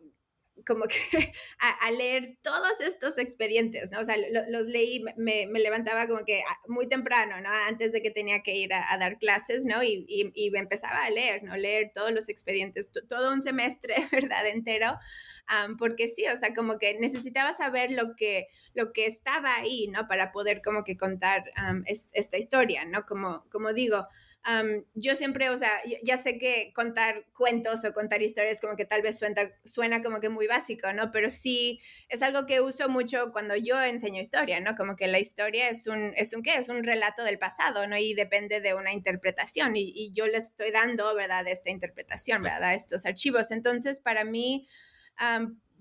S3: como que <laughs> a, leer todos estos expedientes, ¿no? O sea, los leí, me, me, levantaba como que muy temprano, ¿no? Antes de que tenía que ir a, dar clases, ¿no? Y, y, me empezaba a leer, ¿no? Leer todos los expedientes, todo un semestre, <laughs> ¿verdad? Entero, porque sí, o sea, como que necesitaba saber lo que, lo que estaba ahí, ¿no? Para poder como que contar esta historia, ¿no? Como, como digo, yo siempre, o sea, ya sé que contar cuentos o contar historias como que tal vez suena, suena como que muy básico, ¿no? Pero sí es algo que uso mucho cuando yo enseño historia, ¿no? Como que la historia es un, es un qué, es un relato del pasado, ¿no? Y depende de una interpretación y, y yo le estoy dando, ¿verdad? Esta interpretación, ¿verdad? Estos archivos. Entonces, para mí...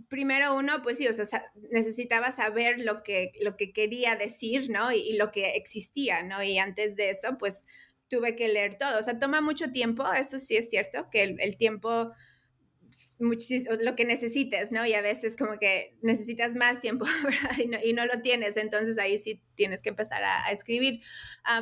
S3: primero uno, pues sí, o sea, necesitaba saber lo que, lo que quería decir, ¿no? Y, y, lo que existía, ¿no? Y antes de eso, pues tuve que leer todo. O sea, toma mucho tiempo, eso sí es cierto, que el, tiempo muchísimo, lo que necesites, ¿no? Y a veces como que necesitas más tiempo. <laughs> Y no, y no lo tienes, entonces ahí sí tienes que empezar a, escribir.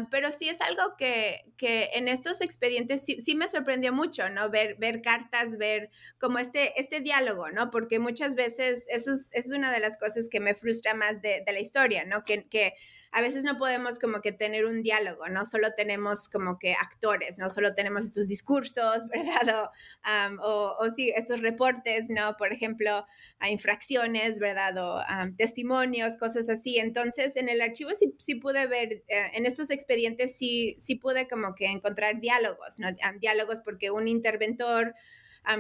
S3: pero sí es algo que, que en estos expedientes sí, sí, me sorprendió mucho, ¿no? Ver, ver cartas, ver como este, este diálogo, ¿no? Porque muchas veces eso es, es una de las cosas que me frustra más de, de la historia, ¿no? Que, que a veces no podemos como que tener un diálogo, no solo tenemos como que actores, no solo tenemos estos discursos, <laughs> ¿verdad? O, sí, estos reportes, ¿no? Por ejemplo, a infracciones, ¿verdad? O testimonios, cosas así. Entonces, en el archivo sí, sí pude ver, eh, en estos expedientes sí, sí pude como que encontrar diálogos, ¿no? diálogos porque un interventor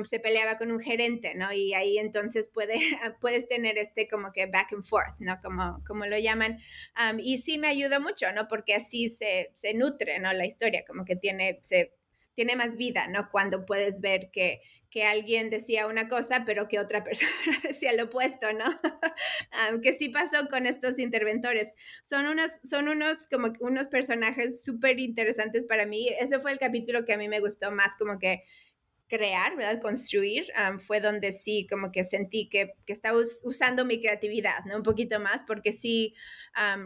S3: se peleaba con un gerente, ¿no? Y ahí entonces puede, <laughs> puedes tener este como que back and forth, ¿no? Como, como lo llaman. y sí me ayuda mucho, ¿no? Porque así se, se nutre, ¿no? La historia, como que tiene, se, tiene más vida, ¿no? Cuando puedes ver que, que alguien decía una cosa, pero que otra <laughs> persona decía lo opuesto, ¿no? <laughs> que sí pasó con estos interventores. Son unos, son unos, como unos personajes súper interesantes para mí. Ese fue el capítulo que a mí me gustó más, como que crear, ¿verdad? Construir, fue donde sí como que sentí que, que estaba usando mi creatividad, ¿no? Un poquito más, porque sí,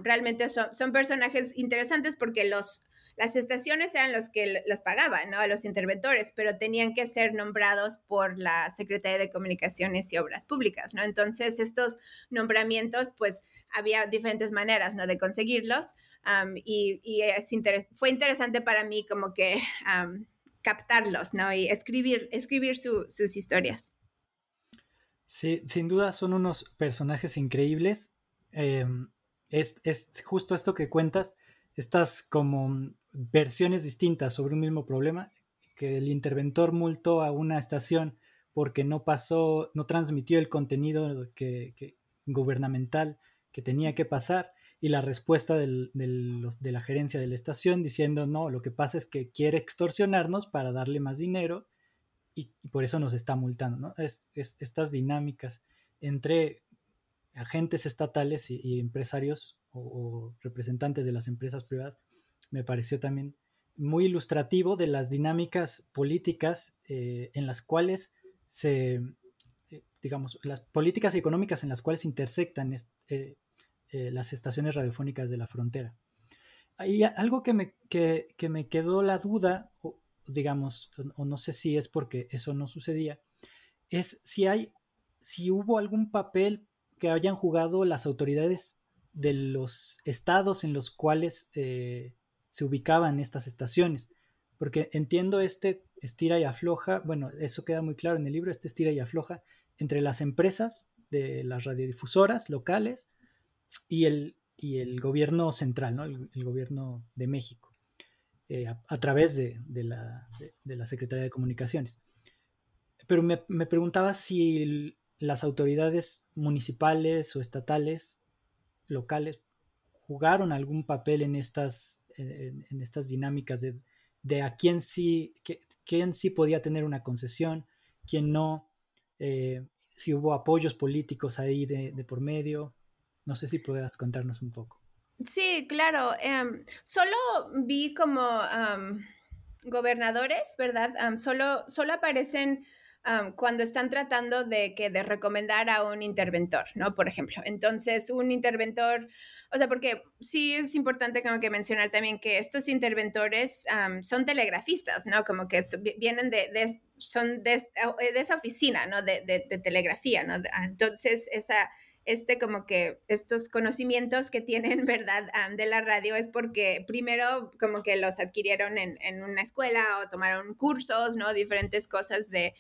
S3: realmente son, son, personajes interesantes porque los, las estaciones eran los que las pagaban, ¿no? A los interventores, pero tenían que ser nombrados por la Secretaría de Comunicaciones y Obras Públicas, ¿no? Entonces, estos nombramientos, pues, había diferentes maneras, ¿no? De conseguirlos y, y es fue interesante para mí como que <laughs> captarlos, ¿no? Y escribir, escribir sus historias.
S2: Sí, sin duda son unos personajes increíbles. Em, es, justo esto que cuentas, estas como versiones distintas sobre un mismo problema, que el interventor multó a una estación porque no pasó, no transmitió el contenido que, gubernamental que tenía que pasar y la respuesta de la gerencia de la estación diciendo, no, lo que pasa es que quiere extorsionarnos para darle más dinero y, por eso nos está multando, ¿no? Es, estas dinámicas entre agentes estatales y, empresarios o, representantes de las empresas privadas me pareció también muy ilustrativo de las dinámicas políticas eh, en las cuales se, eh, digamos, las políticas económicas en las cuales intersectan eh, las estaciones radiofónicas de la frontera. Hay algo que me, que me quedó la duda, digamos, o no sé si es porque eso no sucedía, es si hay, si hubo algún papel que hayan jugado las autoridades de los estados en los cuales eh, se ubicaban estas estaciones. Porque entiendo este estira y afloja, bueno, eso queda muy claro en el libro, este estira y afloja entre las empresas de las radiodifusoras locales y el, y el gobierno central, ¿no? el gobierno de México. Eh, a, través de, la, Secretaría de Comunicaciones. Pero me, preguntaba si las autoridades municipales o estatales, locales, jugaron algún papel en estas, en, estas dinámicas de, a quién sí, quién sí podía tener una concesión, quién no, eh, si hubo apoyos políticos ahí de, de por medio. No sé si puedas contarnos un poco.
S3: Sí, claro. Em, solo vi como gobernadores, ¿verdad? solo, solo aparecen cuando están tratando de que de recomendar a un interventor, ¿no? Por ejemplo. Entonces, un interventor, o sea, porque sí es importante como que mencionar también que estos interventores son telegrafistas, ¿no? Como que vienen de, son de, esa oficina, ¿no? De, de telegrafía, ¿no? Entonces, esa este como que estos conocimientos que tienen, <laughs> ¿verdad? de la radio es porque primero como que los adquirieron en, en una escuela o tomaron cursos, ¿no? Diferentes cosas de,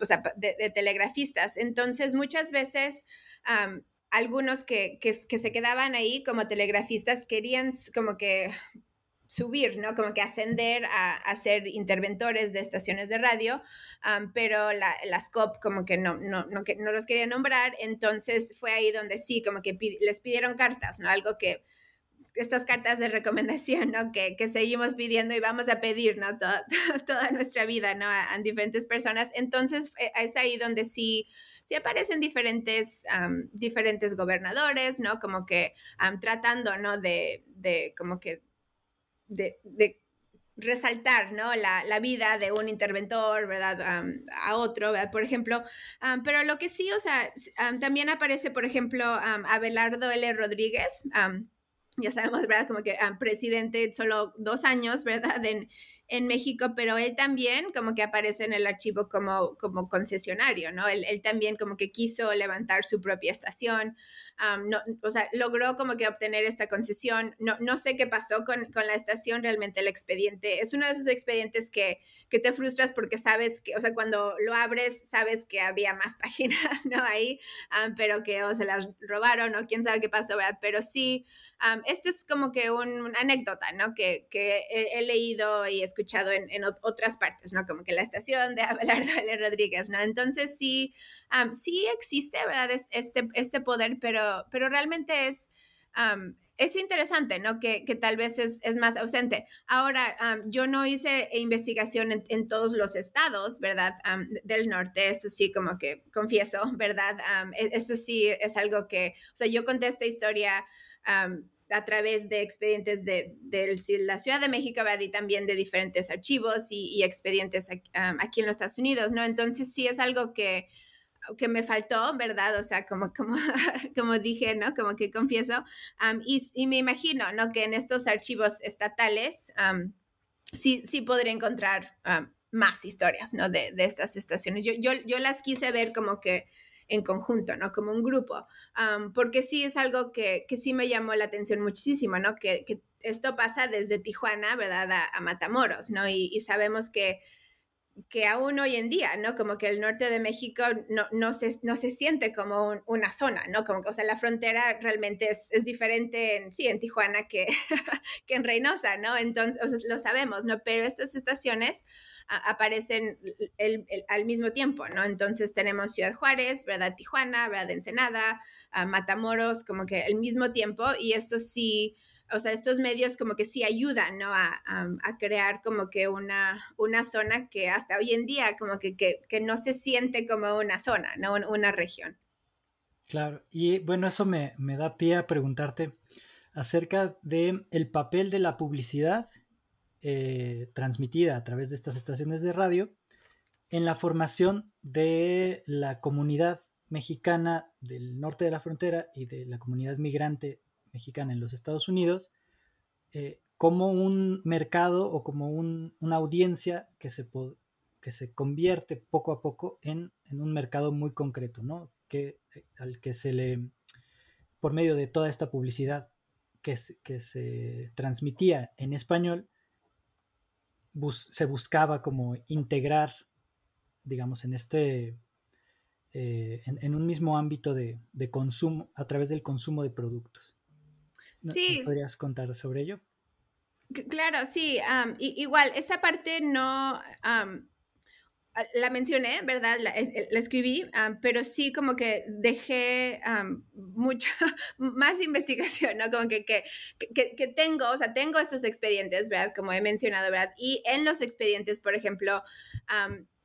S3: o sea, de, telegrafistas. Entonces, muchas veces... algunos que, que, que, se quedaban ahí como telegrafistas querían como que subir, ¿no? Como que ascender a, ser interventores de estaciones de radio, pero la, las COP como que no, no, no, que no los quería nombrar, entonces fue ahí donde sí, como que les pidieron cartas, ¿no? Algo que estas cartas de recomendación, ¿no? Que, que seguimos pidiendo y vamos a pedir, ¿no? Toda, <laughs> toda nuestra vida, ¿no? A, diferentes personas. Entonces, es ahí donde sí, sí aparecen diferentes, diferentes gobernadores, ¿no? Como que tratando, ¿no? De, de como que de, resaltar ¿no? La, vida de un interventor, ¿verdad? a otro, ¿verdad? Por ejemplo, pero lo que sí, o sea, también aparece, por ejemplo, Abelardo L. Rodríguez, ya sabemos, ¿verdad? Como que presidente solo dos años, ¿verdad? En, en México, pero él también como que aparece en el archivo como, como concesionario, ¿no? Él, él también como que quiso levantar su propia estación, no, o sea, logró como que obtener esta concesión, no, no sé qué pasó con, con, la estación, realmente el expediente, es uno de esos expedientes que, que te frustras porque sabes que, o sea, cuando lo abres, sabes que había más <laughs> páginas, ¿no? Ahí, pero que o se las robaron o quién sabe qué pasó, ¿verdad? Pero sí, este es como que una anécdota, ¿no? Que, que he, he leído y escuchado en, otras partes, ¿no? Como que la estación de Abelardo <laughs> L. Rodríguez, ¿no? Entonces sí, sí existe, ¿verdad? este, este poder, pero, pero realmente es... es interesante, ¿no? Que, que tal vez es, es, más ausente. Ahora, yo no hice investigación en, todos los estados, ¿verdad? del norte, eso sí, como que confieso, ¿verdad? E, eso sí es algo que, o sea, yo conté esta historia a través de expedientes de, la Ciudad de México, ¿verdad? Y también de diferentes archivos y, expedientes aquí, en los Estados Unidos, ¿no? Entonces sí es algo que, que me faltó, ¿verdad? O sea, como, <laughs> como, como dije, ¿no? Como que confieso. y, me imagino, ¿no? Que en estos archivos estatales sí, sí podría encontrar más historias, ¿no? De, de estas estaciones. Yo, yo, yo las quise ver como que en conjunto, ¿no? Como un grupo, porque sí es algo que, que, sí me llamó la atención muchísimo, ¿no? Que, que esto pasa desde Tijuana, ¿verdad? A, Matamoros, ¿no? Y, y, sabemos que que aún hoy en día, ¿no? Como que el norte de México no, no, se, no se siente como una zona, ¿no? Como que, o sea, la frontera realmente es, es diferente en, sí, en Tijuana que, <laughs> que en Reynosa, ¿no? Entonces, lo sabemos, ¿no? Pero estas estaciones aparecen el, al mismo tiempo, ¿no? Entonces tenemos Ciudad Juárez, ¿verdad? Tijuana, ¿verdad? Ensenada, Matamoros, como que al mismo tiempo, y esto sí o sea, estos medios como que sí ayudan, ¿no? A, crear como que una, una zona que hasta hoy en día como que, que, que no se siente como una zona, ¿no? Una región.
S2: Claro, y bueno, eso me, me da pie a preguntarte acerca de el papel de la publicidad eh, transmitida a través de estas estaciones de radio en la formación de la comunidad mexicana del norte de la frontera y de la comunidad migrante mexicana en los Estados Unidos eh, como un mercado o como una audiencia que se, que se convierte poco a poco en, un mercado muy concreto, ¿no? Que, eh, al que se le, por medio de toda esta publicidad que, que se transmitía en español, se buscaba como integrar, digamos, en este, eh, en, un mismo ámbito de, consumo, a través del consumo de productos. Sí. ¿Podrías contar sobre ello?
S3: Claro, sí. igual, esta parte no la mencioné, ¿verdad? La, escribí, pero sí como que dejé mucha <laughs> más investigación, ¿no? Como que, que, que, tengo, o sea, tengo estos expedientes, ¿verdad? Como he mencionado, ¿verdad? Y en los expedientes, por ejemplo,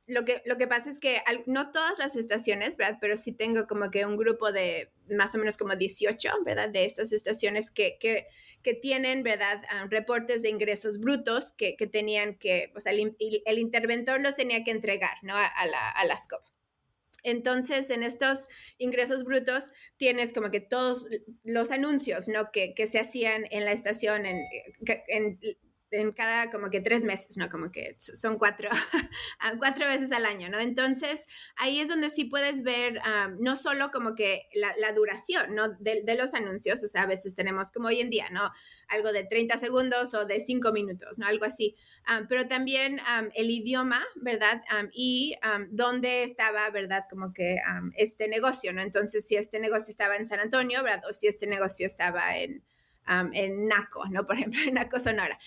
S3: lo que, lo que pasa es que no todas las estaciones, ¿verdad? Pero sí tengo como que un grupo de más o menos como 18, ¿verdad? De estas estaciones que, que, tienen, ¿verdad? Ah, reportes de ingresos brutos que, que tenían que, o sea, el, el, interventor los tenía que entregar, ¿no? A, la, a las COP. Entonces, en estos ingresos brutos tienes como que todos los anuncios, ¿no? Que, que se hacían en la estación, en en cada como que tres meses, ¿no? Como que son cuatro, <laughs> cuatro veces al año, ¿no? Entonces, ahí es donde sí puedes ver no solo como que la, duración, ¿no? De, de, los anuncios, o sea, a veces tenemos como hoy en día, ¿no? Algo de 30 segundos o de 5 minutos, ¿no? Algo así. pero también el idioma, ¿verdad? y dónde estaba, ¿verdad? Como que este negocio, ¿no? Entonces, si este negocio estaba en San Antonio, ¿verdad? O si este negocio estaba en en NACO, ¿no? <laughs> Por ejemplo, en NACO Sonora.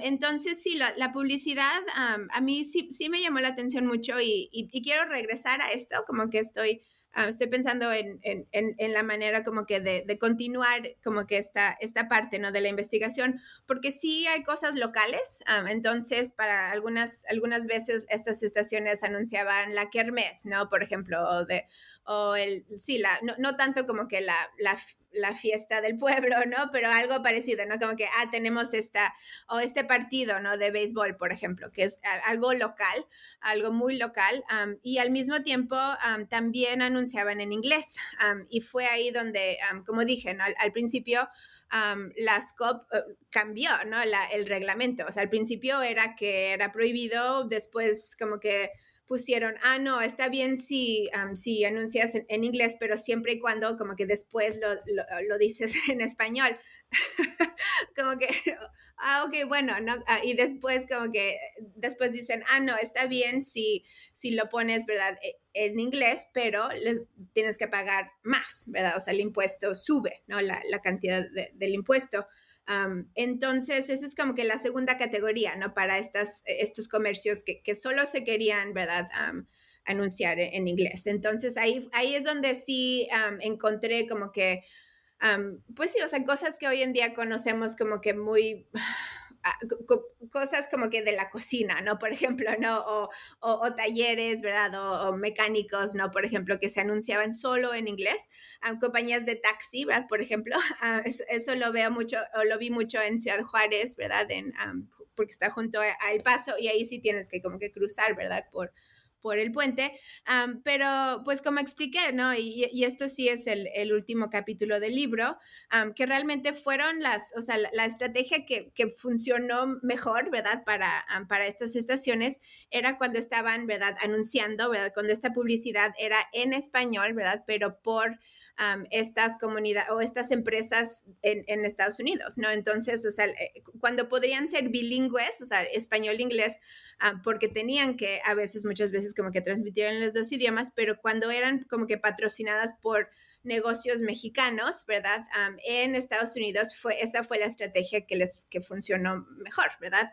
S3: entonces, sí, la, publicidad a mí sí, sí me llamó la atención mucho y, y, quiero regresar a esto, como que estoy Ah, estoy pensando en, en, en, la manera como que de, de, continuar como que esta, esta parte, ¿no? De la investigación, porque sí hay cosas locales, ah, entonces para algunas, algunas veces estas estaciones anunciaban la kermés, ¿no? Por ejemplo, o, de, o el, sí, la, no, no tanto como que la, la, la, fiesta del pueblo, ¿no? Pero algo parecido, ¿no? Como que, ah, tenemos esta, o este partido, ¿no? De béisbol, por ejemplo, que es algo local, algo muy local, y al mismo tiempo también anunciaban en inglés. y fue ahí donde, como dije, ¿no? al, principio las COP eh, cambió, ¿no? el reglamento. O sea, al principio era que era prohibido, después como que pusieron, ah, no, está bien si, si anuncias en, inglés, pero siempre y cuando como que después lo, lo, dices <laughs> en español. <laughs> como que, <laughs> ah, ok, bueno, ¿no? Ah, y después como que, después dicen, ah, no, está bien si, si lo pones, ¿verdad? E, en inglés, pero les tienes que pagar más, ¿verdad? O sea, el impuesto sube, ¿no? La, la cantidad del impuesto entonces, esa es como que la segunda categoría, ¿no? Para estas, estos comercios que, solo se querían, ¿verdad? anunciar en, inglés. Entonces, ahí, ahí es donde sí encontré como que, pues sí, o sea, cosas que hoy en día conocemos como que muy cosas como que de la cocina, ¿no? Por ejemplo, ¿no? O, o, talleres, ¿verdad? O, mecánicos, ¿no? Por ejemplo, que se anunciaban solo en inglés. compañías de taxi, ¿verdad? Por ejemplo, <laughs> eso, lo veo mucho, o lo vi mucho en Ciudad Juárez, ¿verdad? En, porque está junto al paso y ahí sí tienes que como que cruzar, ¿verdad? Por, por el puente, pero pues como expliqué, ¿no? Y, esto sí es el, último capítulo del libro, que realmente fueron las, o sea, la, estrategia que, que, funcionó mejor, ¿verdad? Para, para estas estaciones era cuando estaban, ¿verdad? Anunciando, ¿verdad? Cuando esta publicidad era en español, ¿verdad? Pero por estas comunidades o estas empresas en, Estados Unidos, ¿no? Entonces, o sea, eh, cuando podrían ser bilingües, o sea, español-inglés, porque tenían que a veces, muchas veces como que transmitir en los dos idiomas, pero cuando eran como que patrocinadas por negocios mexicanos, ¿verdad? en Estados Unidos fue, esa fue la estrategia que les que funcionó mejor, ¿verdad?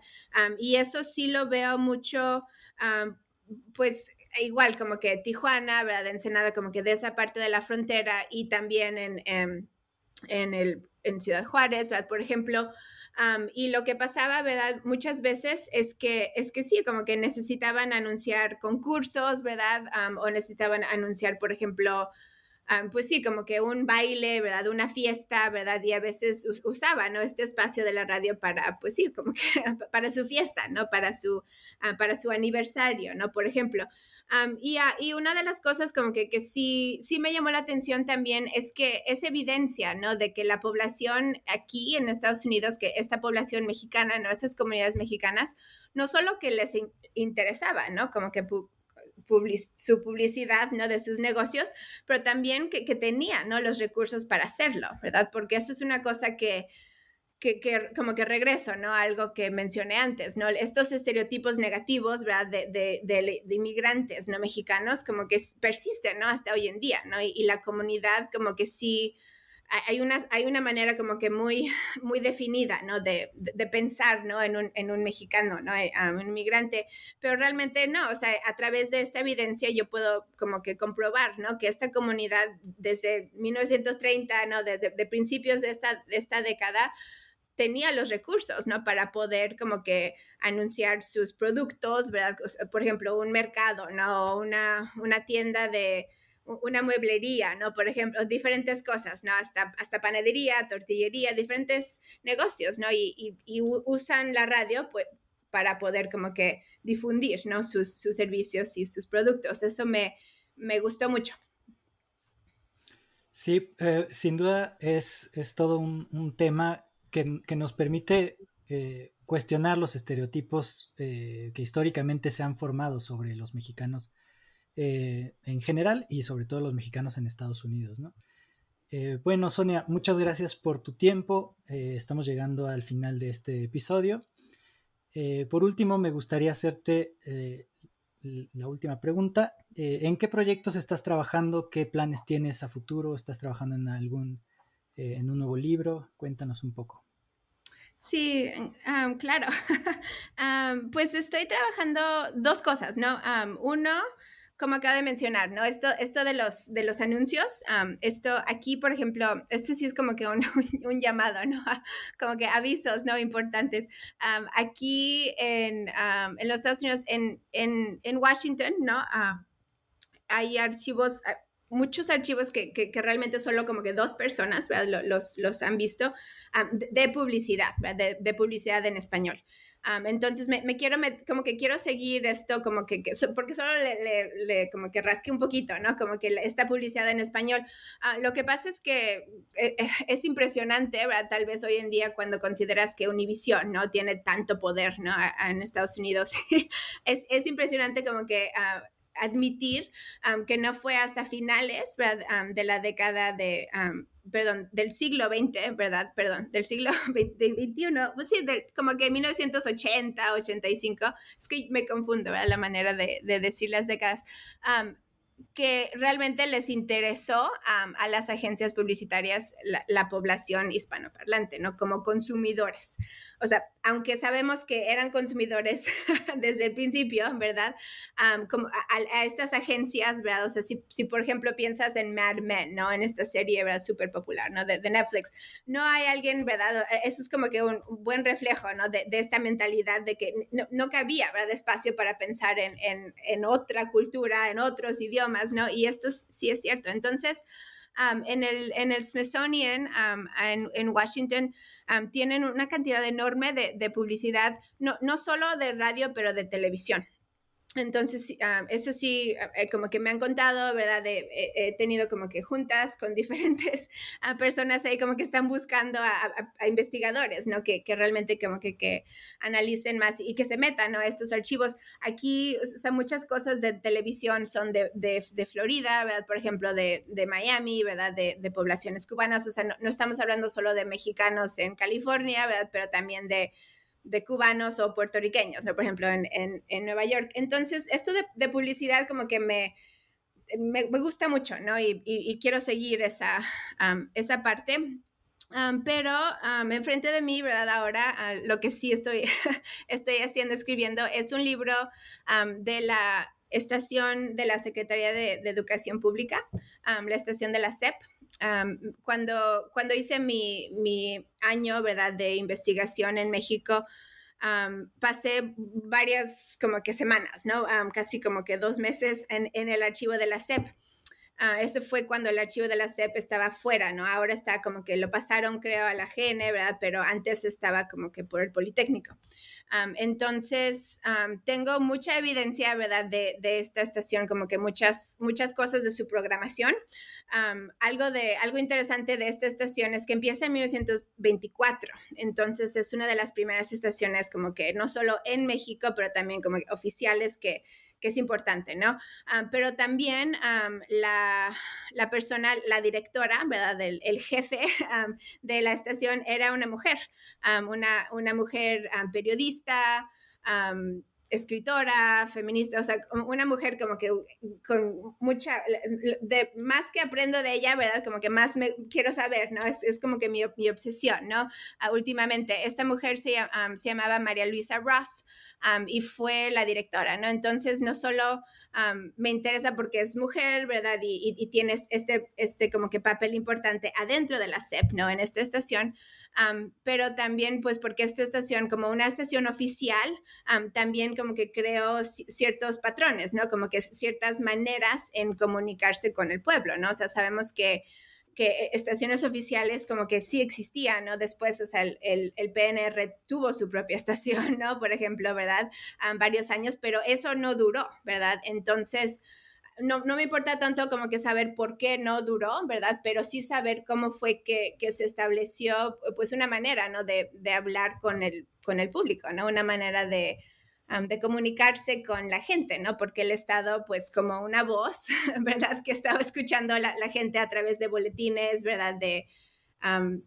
S3: y eso sí lo veo mucho, pues igual como que Tijuana, ¿verdad? Ensenada como que de esa parte de la frontera y también en, en, en el, en Ciudad Juárez, ¿verdad? Por ejemplo, y lo que pasaba, ¿verdad? Muchas veces es que, es que sí, como que necesitaban anunciar concursos, ¿verdad? o necesitaban anunciar, por ejemplo, pues sí, como que un baile, ¿verdad? Una fiesta, ¿verdad? Y a veces usaba, ¿no? Este espacio de la radio para, pues sí, como que <laughs> para su fiesta, ¿no? Para su, ah, para su aniversario, ¿no? Por ejemplo. y, ah, y, una de las cosas como que, que sí, sí me llamó la atención también es que es evidencia, ¿no? De que la población aquí en Estados Unidos, que esta población mexicana, ¿no? Estas comunidades mexicanas, no solo que les interesaba, ¿no? Como que su publicidad, ¿no? De sus negocios, pero también que, tenía, ¿no? Los recursos para hacerlo, ¿verdad? Porque eso es una cosa que, que, como que regreso, ¿no? Algo que mencioné antes, ¿no? Estos estereotipos negativos, ¿verdad? De, de, de, inmigrantes, ¿no? Mexicanos, como que persisten, ¿no? Hasta hoy en día, ¿no? Y, y la comunidad como que sí hay una, hay una manera como que muy, <laughs> muy definida, ¿no? De, de, pensar, ¿no? En un, en un mexicano, ¿no? Eh, un inmigrante, pero realmente no, o sea, a través de esta evidencia yo puedo como que comprobar, ¿no? Que esta comunidad desde 1930, ¿no? Desde de principios de esta, de esta década, tenía los recursos, ¿no? Para poder como que anunciar sus productos, ¿verdad? Por ejemplo, un mercado, ¿no? Una, una tienda de, una mueblería, ¿no? Por ejemplo, diferentes cosas, ¿no? Hasta, hasta panadería, tortillería, diferentes negocios, ¿no? Y, usan la radio pues, para poder como que difundir, ¿no? Sus, servicios y sus productos. Eso me, me gustó mucho.
S2: Sí, eh, sin duda es, es todo un, tema que, nos permite eh, cuestionar los estereotipos eh, que históricamente se han formado sobre los mexicanos eh, en general y sobre todo los mexicanos en Estados Unidos. ¿no? Eh, bueno, Sonia, muchas gracias por tu tiempo. Eh, estamos llegando al final de este episodio. por último, me gustaría hacerte la última pregunta. ¿En qué proyectos estás trabajando? ¿Qué planes tienes a futuro? ¿Estás trabajando en algún, en un nuevo libro? Cuéntanos un poco.
S3: Sí, claro. <laughs> pues estoy trabajando dos cosas, ¿no? uno, como acabo de mencionar, ¿no? Esto, esto de, los, de los anuncios, esto aquí, por ejemplo, esto sí es como que un, <laughs> llamado, ¿no? <laughs> como que avisos, ¿no? Importantes. aquí en, en, los Estados Unidos, en, en, en Washington, ¿no? Ah, hay archivos, ah, muchos archivos que, que, realmente solo como que dos personas ¿verdad? Los, los han visto de, publicidad, ¿verdad? De, publicidad en español entonces me, quiero, como que quiero seguir esto, como que, porque solo le, le, como que rasque un poquito, ¿no? Como que esta publicidad en español. Ah, lo que pasa es que eh, eh, <laughs> es impresionante, ¿verdad? Tal vez hoy en día cuando consideras que Univision, ¿no? Tiene tanto poder, ¿no? en Estados Unidos. <laughs> es, es, impresionante como que... Ah, admitir que no fue hasta finales de la década de, perdón, del siglo XX, ¿verdad? Perdón, del siglo <laughs> XXI, pues sí, como que 1980, 85, es que me confundo, ¿verdad? La manera de, decir las décadas que realmente les interesó a las agencias publicitarias la, población hispanoparlante, ¿no? Como consumidores. O sea, aunque sabemos que eran consumidores <laughs> desde el principio, ¿verdad? como a, estas agencias, ¿verdad? O sea, si, si, por ejemplo piensas en Mad Men, ¿no? En esta serie, ¿verdad? Súper popular, ¿no? De, Netflix. No hay alguien, ¿verdad? E, eso es como que un, buen reflejo, ¿no? De, de, esta mentalidad de que no, no cabía, ¿verdad? Espacio para pensar en, en, en otra cultura, en otros idiomas ¿no? Y esto sí es cierto. Entonces, en, el, en el Smithsonian en, Washington tienen una cantidad enorme de, publicidad, no, no solo de radio, pero de televisión. Entonces, ah, eso sí, ah, eh, como que me han contado, ¿verdad? De, he tenido como que juntas con <laughs> diferentes ah, personas ahí como que están buscando a, investigadores, ¿no? Que, que, realmente como que, que analicen más y que se metan, ¿no? Estos archivos. Aquí, o muchas cosas de televisión son de, de, de Florida, ¿verdad? Por ejemplo, de, Miami, ¿verdad? De, poblaciones cubanas, o sea, no, no estamos hablando solo de mexicanos en California, ¿verdad? Pero también de de cubanos o puertorriqueños, ¿no? por ejemplo, en, en, Nueva York. Entonces, esto de, publicidad como que me, me, gusta mucho, ¿no? Y, y, quiero seguir esa, esa parte. pero enfrente de mí, ¿verdad? Ahora ah, lo que sí estoy, <laughs> estoy haciendo, escribiendo, es un libro de la estación de la Secretaría de, Educación Pública, la estación de la SEP cuando, cuando hice mi, mi, año, ¿verdad?, de investigación en México, pasé varias como que semanas, ¿no? casi como que dos meses en, en el archivo de la SEP. Uh, ese fue cuando el archivo de la SEP estaba fuera, ¿no? Ahora está como que lo pasaron, creo, a la GN, ¿verdad? Pero antes estaba como que por el Politécnico entonces, tengo mucha evidencia, ¿verdad?, de, de, esta estación, como que muchas, muchas cosas de su programación. algo, de, algo interesante de esta estación es que empieza en 1924, entonces es una de las primeras estaciones como que no solo en México, pero también como oficiales que que es importante, ¿no? pero también la, la, persona, la directora, ¿verdad? El jefe <laughs> de la estación era una mujer, una, una mujer periodista, escritora, feminista, o sea, una mujer como que con mucha, de, más que aprendo de ella, ¿verdad? Como que más me quiero saber, ¿no? Es, como que mi, mi, obsesión, ¿no? Uh, últimamente, esta mujer se, se, llamaba María Luisa Ross y fue la directora, ¿no? Entonces, no solo me interesa porque es mujer, ¿verdad? Y, tienes este, este como que papel importante adentro de la CEP, ¿no? En esta estación, pero también pues porque esta estación como una estación oficial también como que creó ciertos patrones, ¿no? Como que ciertas maneras en comunicarse con el pueblo, ¿no? O sea, sabemos que que estaciones oficiales como que sí existían, ¿no? Después, o sea, el, PNR tuvo su propia <laughs> estación, ¿no? Por ejemplo, ¿verdad? varios años, pero eso no duró, ¿verdad? Entonces, no, me importa tanto como que saber por qué no duró, ¿verdad? Pero sí saber cómo fue que, se estableció, pues, una manera, ¿no? De, hablar con el, con el público, ¿no? Una manera de, de comunicarse con la gente, ¿no? Porque el Estado, pues, como una voz, <laughs> ¿verdad? Que estaba escuchando la, la gente a través de boletines, ¿verdad? De,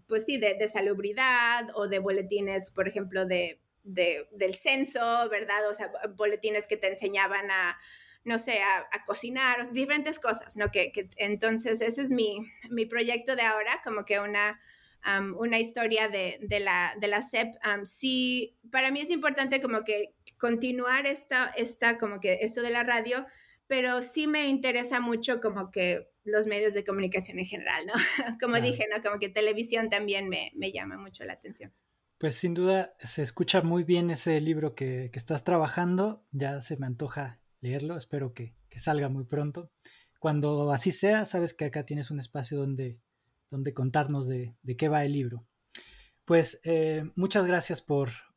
S3: pues sí, de, salubridad o de boletines, por ejemplo, de, de, del censo, ¿verdad? O sea, boletines que te enseñaban a no sé, a, cocinar, diferentes cosas, ¿no? Que, entonces ese es mi, mi, proyecto de ahora, como que una, una historia de, de, la, de la CEP. sí, para mí es importante como que continuar esta, esta, como que esto de la radio, pero sí me interesa mucho como que los medios de comunicación en general, ¿no? <laughs> Como dije, ¿no? Como que televisión también me, me, llama mucho la atención.
S2: Pues sin duda se escucha muy bien ese libro que, que estás trabajando, ya se me antoja leerlo, espero que, salga muy pronto. Cuando así sea, sabes que acá tienes un espacio donde, donde contarnos de, qué va el libro. Pues eh, muchas gracias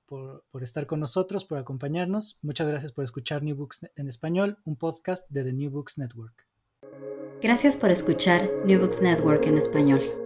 S2: por, estar con nosotros, por acompañarnos. Muchas gracias por escuchar New Books en español, un podcast de The New Books Network.
S4: Gracias por escuchar New Books Network en español.